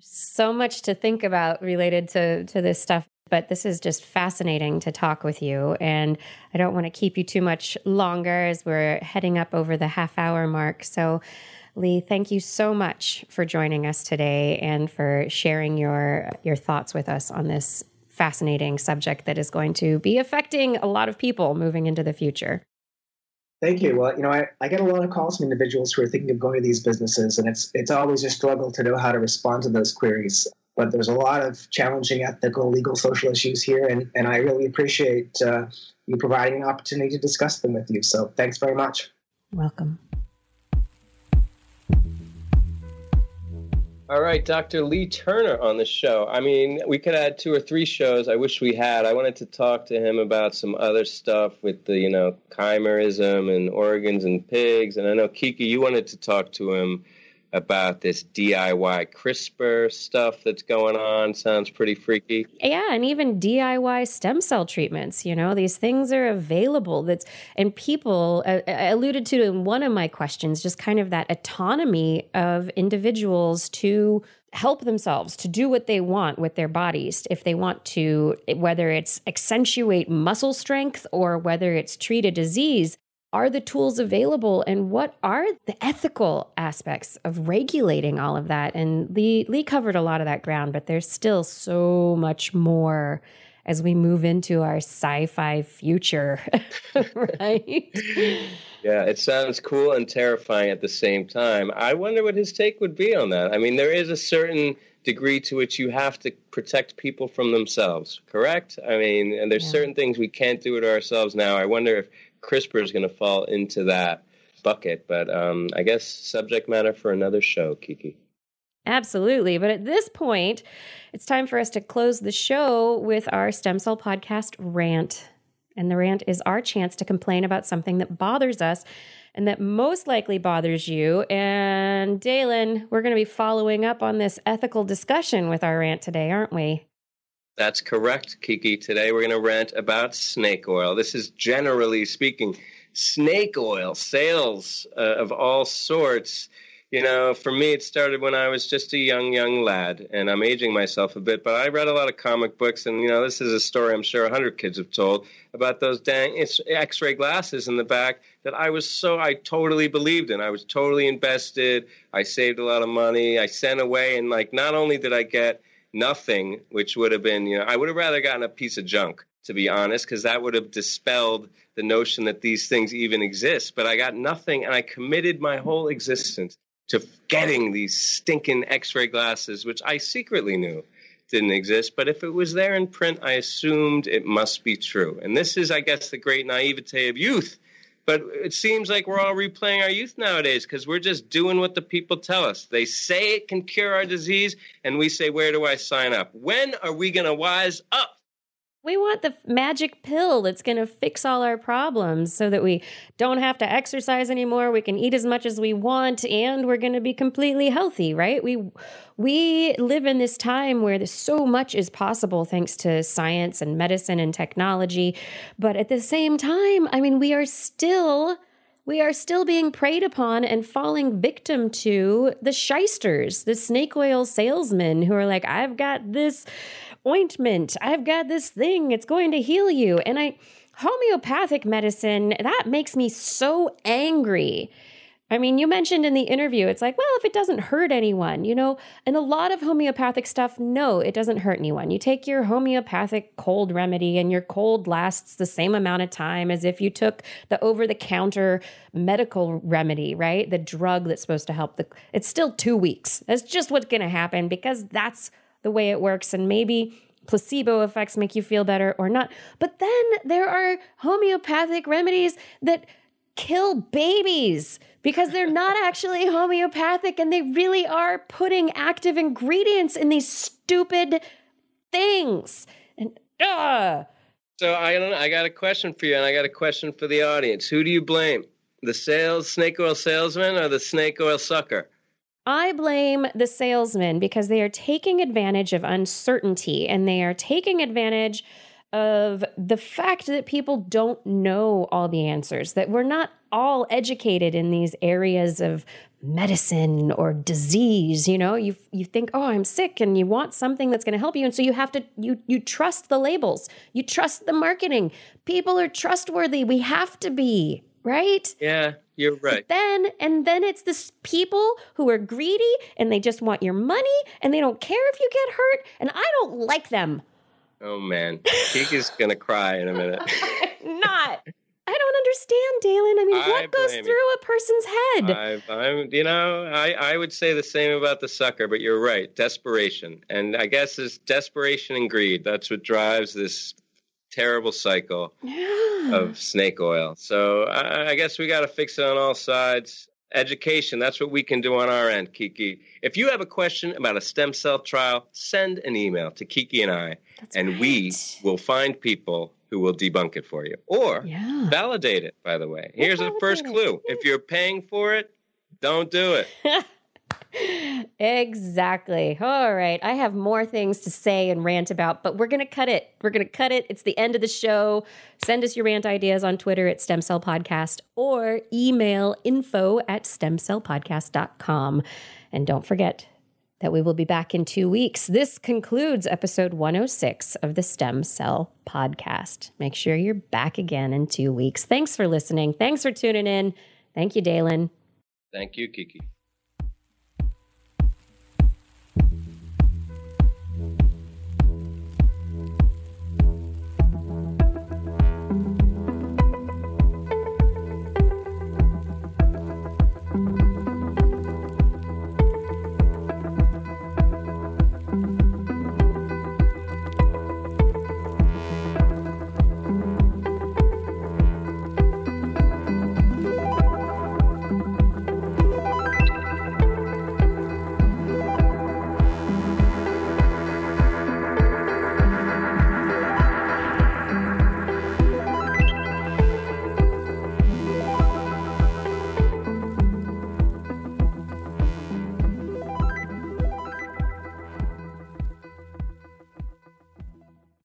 So much to think about related to, to this stuff. But this is just fascinating to talk with you. And I don't want to keep you too much longer as we're heading up over the half hour mark. So, Leigh, thank you so much for joining us today and for sharing your your thoughts with us on this fascinating subject that is going to be affecting a lot of people moving into the future. Thank you. Well, you know, I, I get a lot of calls from individuals who are thinking of going to these businesses, and it's it's always a struggle to know how to respond to those queries but there's a lot of challenging ethical, legal, social issues here, and, and I really appreciate uh, you providing an opportunity to discuss them with you. So thanks very much. Welcome. All right, Dr. Leigh Turner on the show. I mean, we could add two or three shows. I wish we had. I wanted to talk to him about some other stuff with the, you know, chimerism and organs and pigs. And I know, Kiki, you wanted to talk to him about this DIY CRISPR stuff that's going on. Sounds pretty freaky. Yeah, and even DIY stem cell treatments. You know, these things are available. That's and people uh, I alluded to in one of my questions, just kind of that autonomy of individuals to help themselves to do what they want with their bodies if they want to whether it's accentuate muscle strength or whether it's treat a disease are the tools available and what are the ethical aspects of regulating all of that? And Leigh Leigh covered a lot of that ground but there's still so much more as we move into our sci-fi future right? Yeah it sounds cool and terrifying at the same time. I wonder what his take would be on that. I mean there is a certain degree to which you have to protect people from themselves correct? I mean and there's yeah. certain things we can't do it ourselves now. I wonder if CRISPR is going to fall into that bucket. But um, I guess subject matter for another show, Kiki. Absolutely. But at this point, it's time for us to close the show with our Stem Cell Podcast rant. And the rant is our chance to complain about something that bothers us and that most likely bothers you. And Daylon, we're going to be following up on this ethical discussion with our rant today, aren't we? That's correct, Kiki. Today we're going to rant about snake oil. This is generally speaking snake oil sales uh, of all sorts. You know, for me, it started when I was just a young, young lad, and I'm aging myself a bit, but I read a lot of comic books, and, you know, this is a story I'm sure a 100 kids have told about those dang x ray glasses in the back that I was so, I totally believed in. I was totally invested. I saved a lot of money. I sent away, and, like, not only did I get nothing, which would have been, you know, I would have rather gotten a piece of junk to be honest, because that would have dispelled the notion that these things even exist. But I got nothing, and I committed my whole existence to getting these stinking x ray glasses, which I secretly knew didn't exist. But if it was there in print, I assumed it must be true. And this is, I guess, the great naivete of youth. But it seems like we're all replaying our youth nowadays because we're just doing what the people tell us. They say it can cure our disease, and we say, Where do I sign up? When are we going to wise up? We want the magic pill that's going to fix all our problems so that we don't have to exercise anymore, we can eat as much as we want and we're going to be completely healthy, right? We we live in this time where so much is possible thanks to science and medicine and technology, but at the same time, I mean, we are still we are still being preyed upon and falling victim to the shysters, the snake oil salesmen who are like, I've got this ointment. I've got this thing. It's going to heal you. And I, homeopathic medicine, that makes me so angry. I mean, you mentioned in the interview, it's like, well, if it doesn't hurt anyone, you know, and a lot of homeopathic stuff, no, it doesn't hurt anyone. You take your homeopathic cold remedy, and your cold lasts the same amount of time as if you took the over the counter medical remedy, right? The drug that's supposed to help the, it's still two weeks. That's just what's going to happen because that's the way it works. And maybe placebo effects make you feel better or not. But then there are homeopathic remedies that kill babies because they're not actually homeopathic and they really are putting active ingredients in these stupid things. And uh so I don't know, I got a question for you and I got a question for the audience. Who do you blame? The sales snake oil salesman or the snake oil sucker? I blame the salesmen because they are taking advantage of uncertainty and they are taking advantage of the fact that people don't know all the answers, that we're not all educated in these areas of medicine or disease you know? You you think oh i'm sick and you want something that's going to help you and so you have to you you trust the labels. You trust the marketing. People are trustworthy. We have to be right? Yeah you're right. But then and then it's this people who are greedy and they just want your money and they don't care if you get hurt and I don't like them. Oh man, Kiki's gonna cry in a minute. Not. I don't understand, Daylon. I mean, what goes through you. a person's head? I, am you know, I, I would say the same about the sucker, but you're right. Desperation, and I guess it's desperation and greed. That's what drives this terrible cycle yeah. of snake oil. So I, I guess we got to fix it on all sides. Education, that's what we can do on our end, Kiki. If you have a question about a stem cell trial, send an email to Kiki and I, that's and right. we will find people who will debunk it for you or yeah. validate it, by the way. Here's the first clue. If you're paying for it, don't do it. exactly. All right. I have more things to say and rant about, but we're going to cut it. We're going to cut it. It's the end of the show. Send us your rant ideas on Twitter at Stem Cell Podcast or email info at stemcellpodcast.com. And don't forget that we will be back in two weeks. This concludes episode 106 of the Stem Cell Podcast. Make sure you're back again in two weeks. Thanks for listening. Thanks for tuning in. Thank you, Daylon. Thank you, Kiki.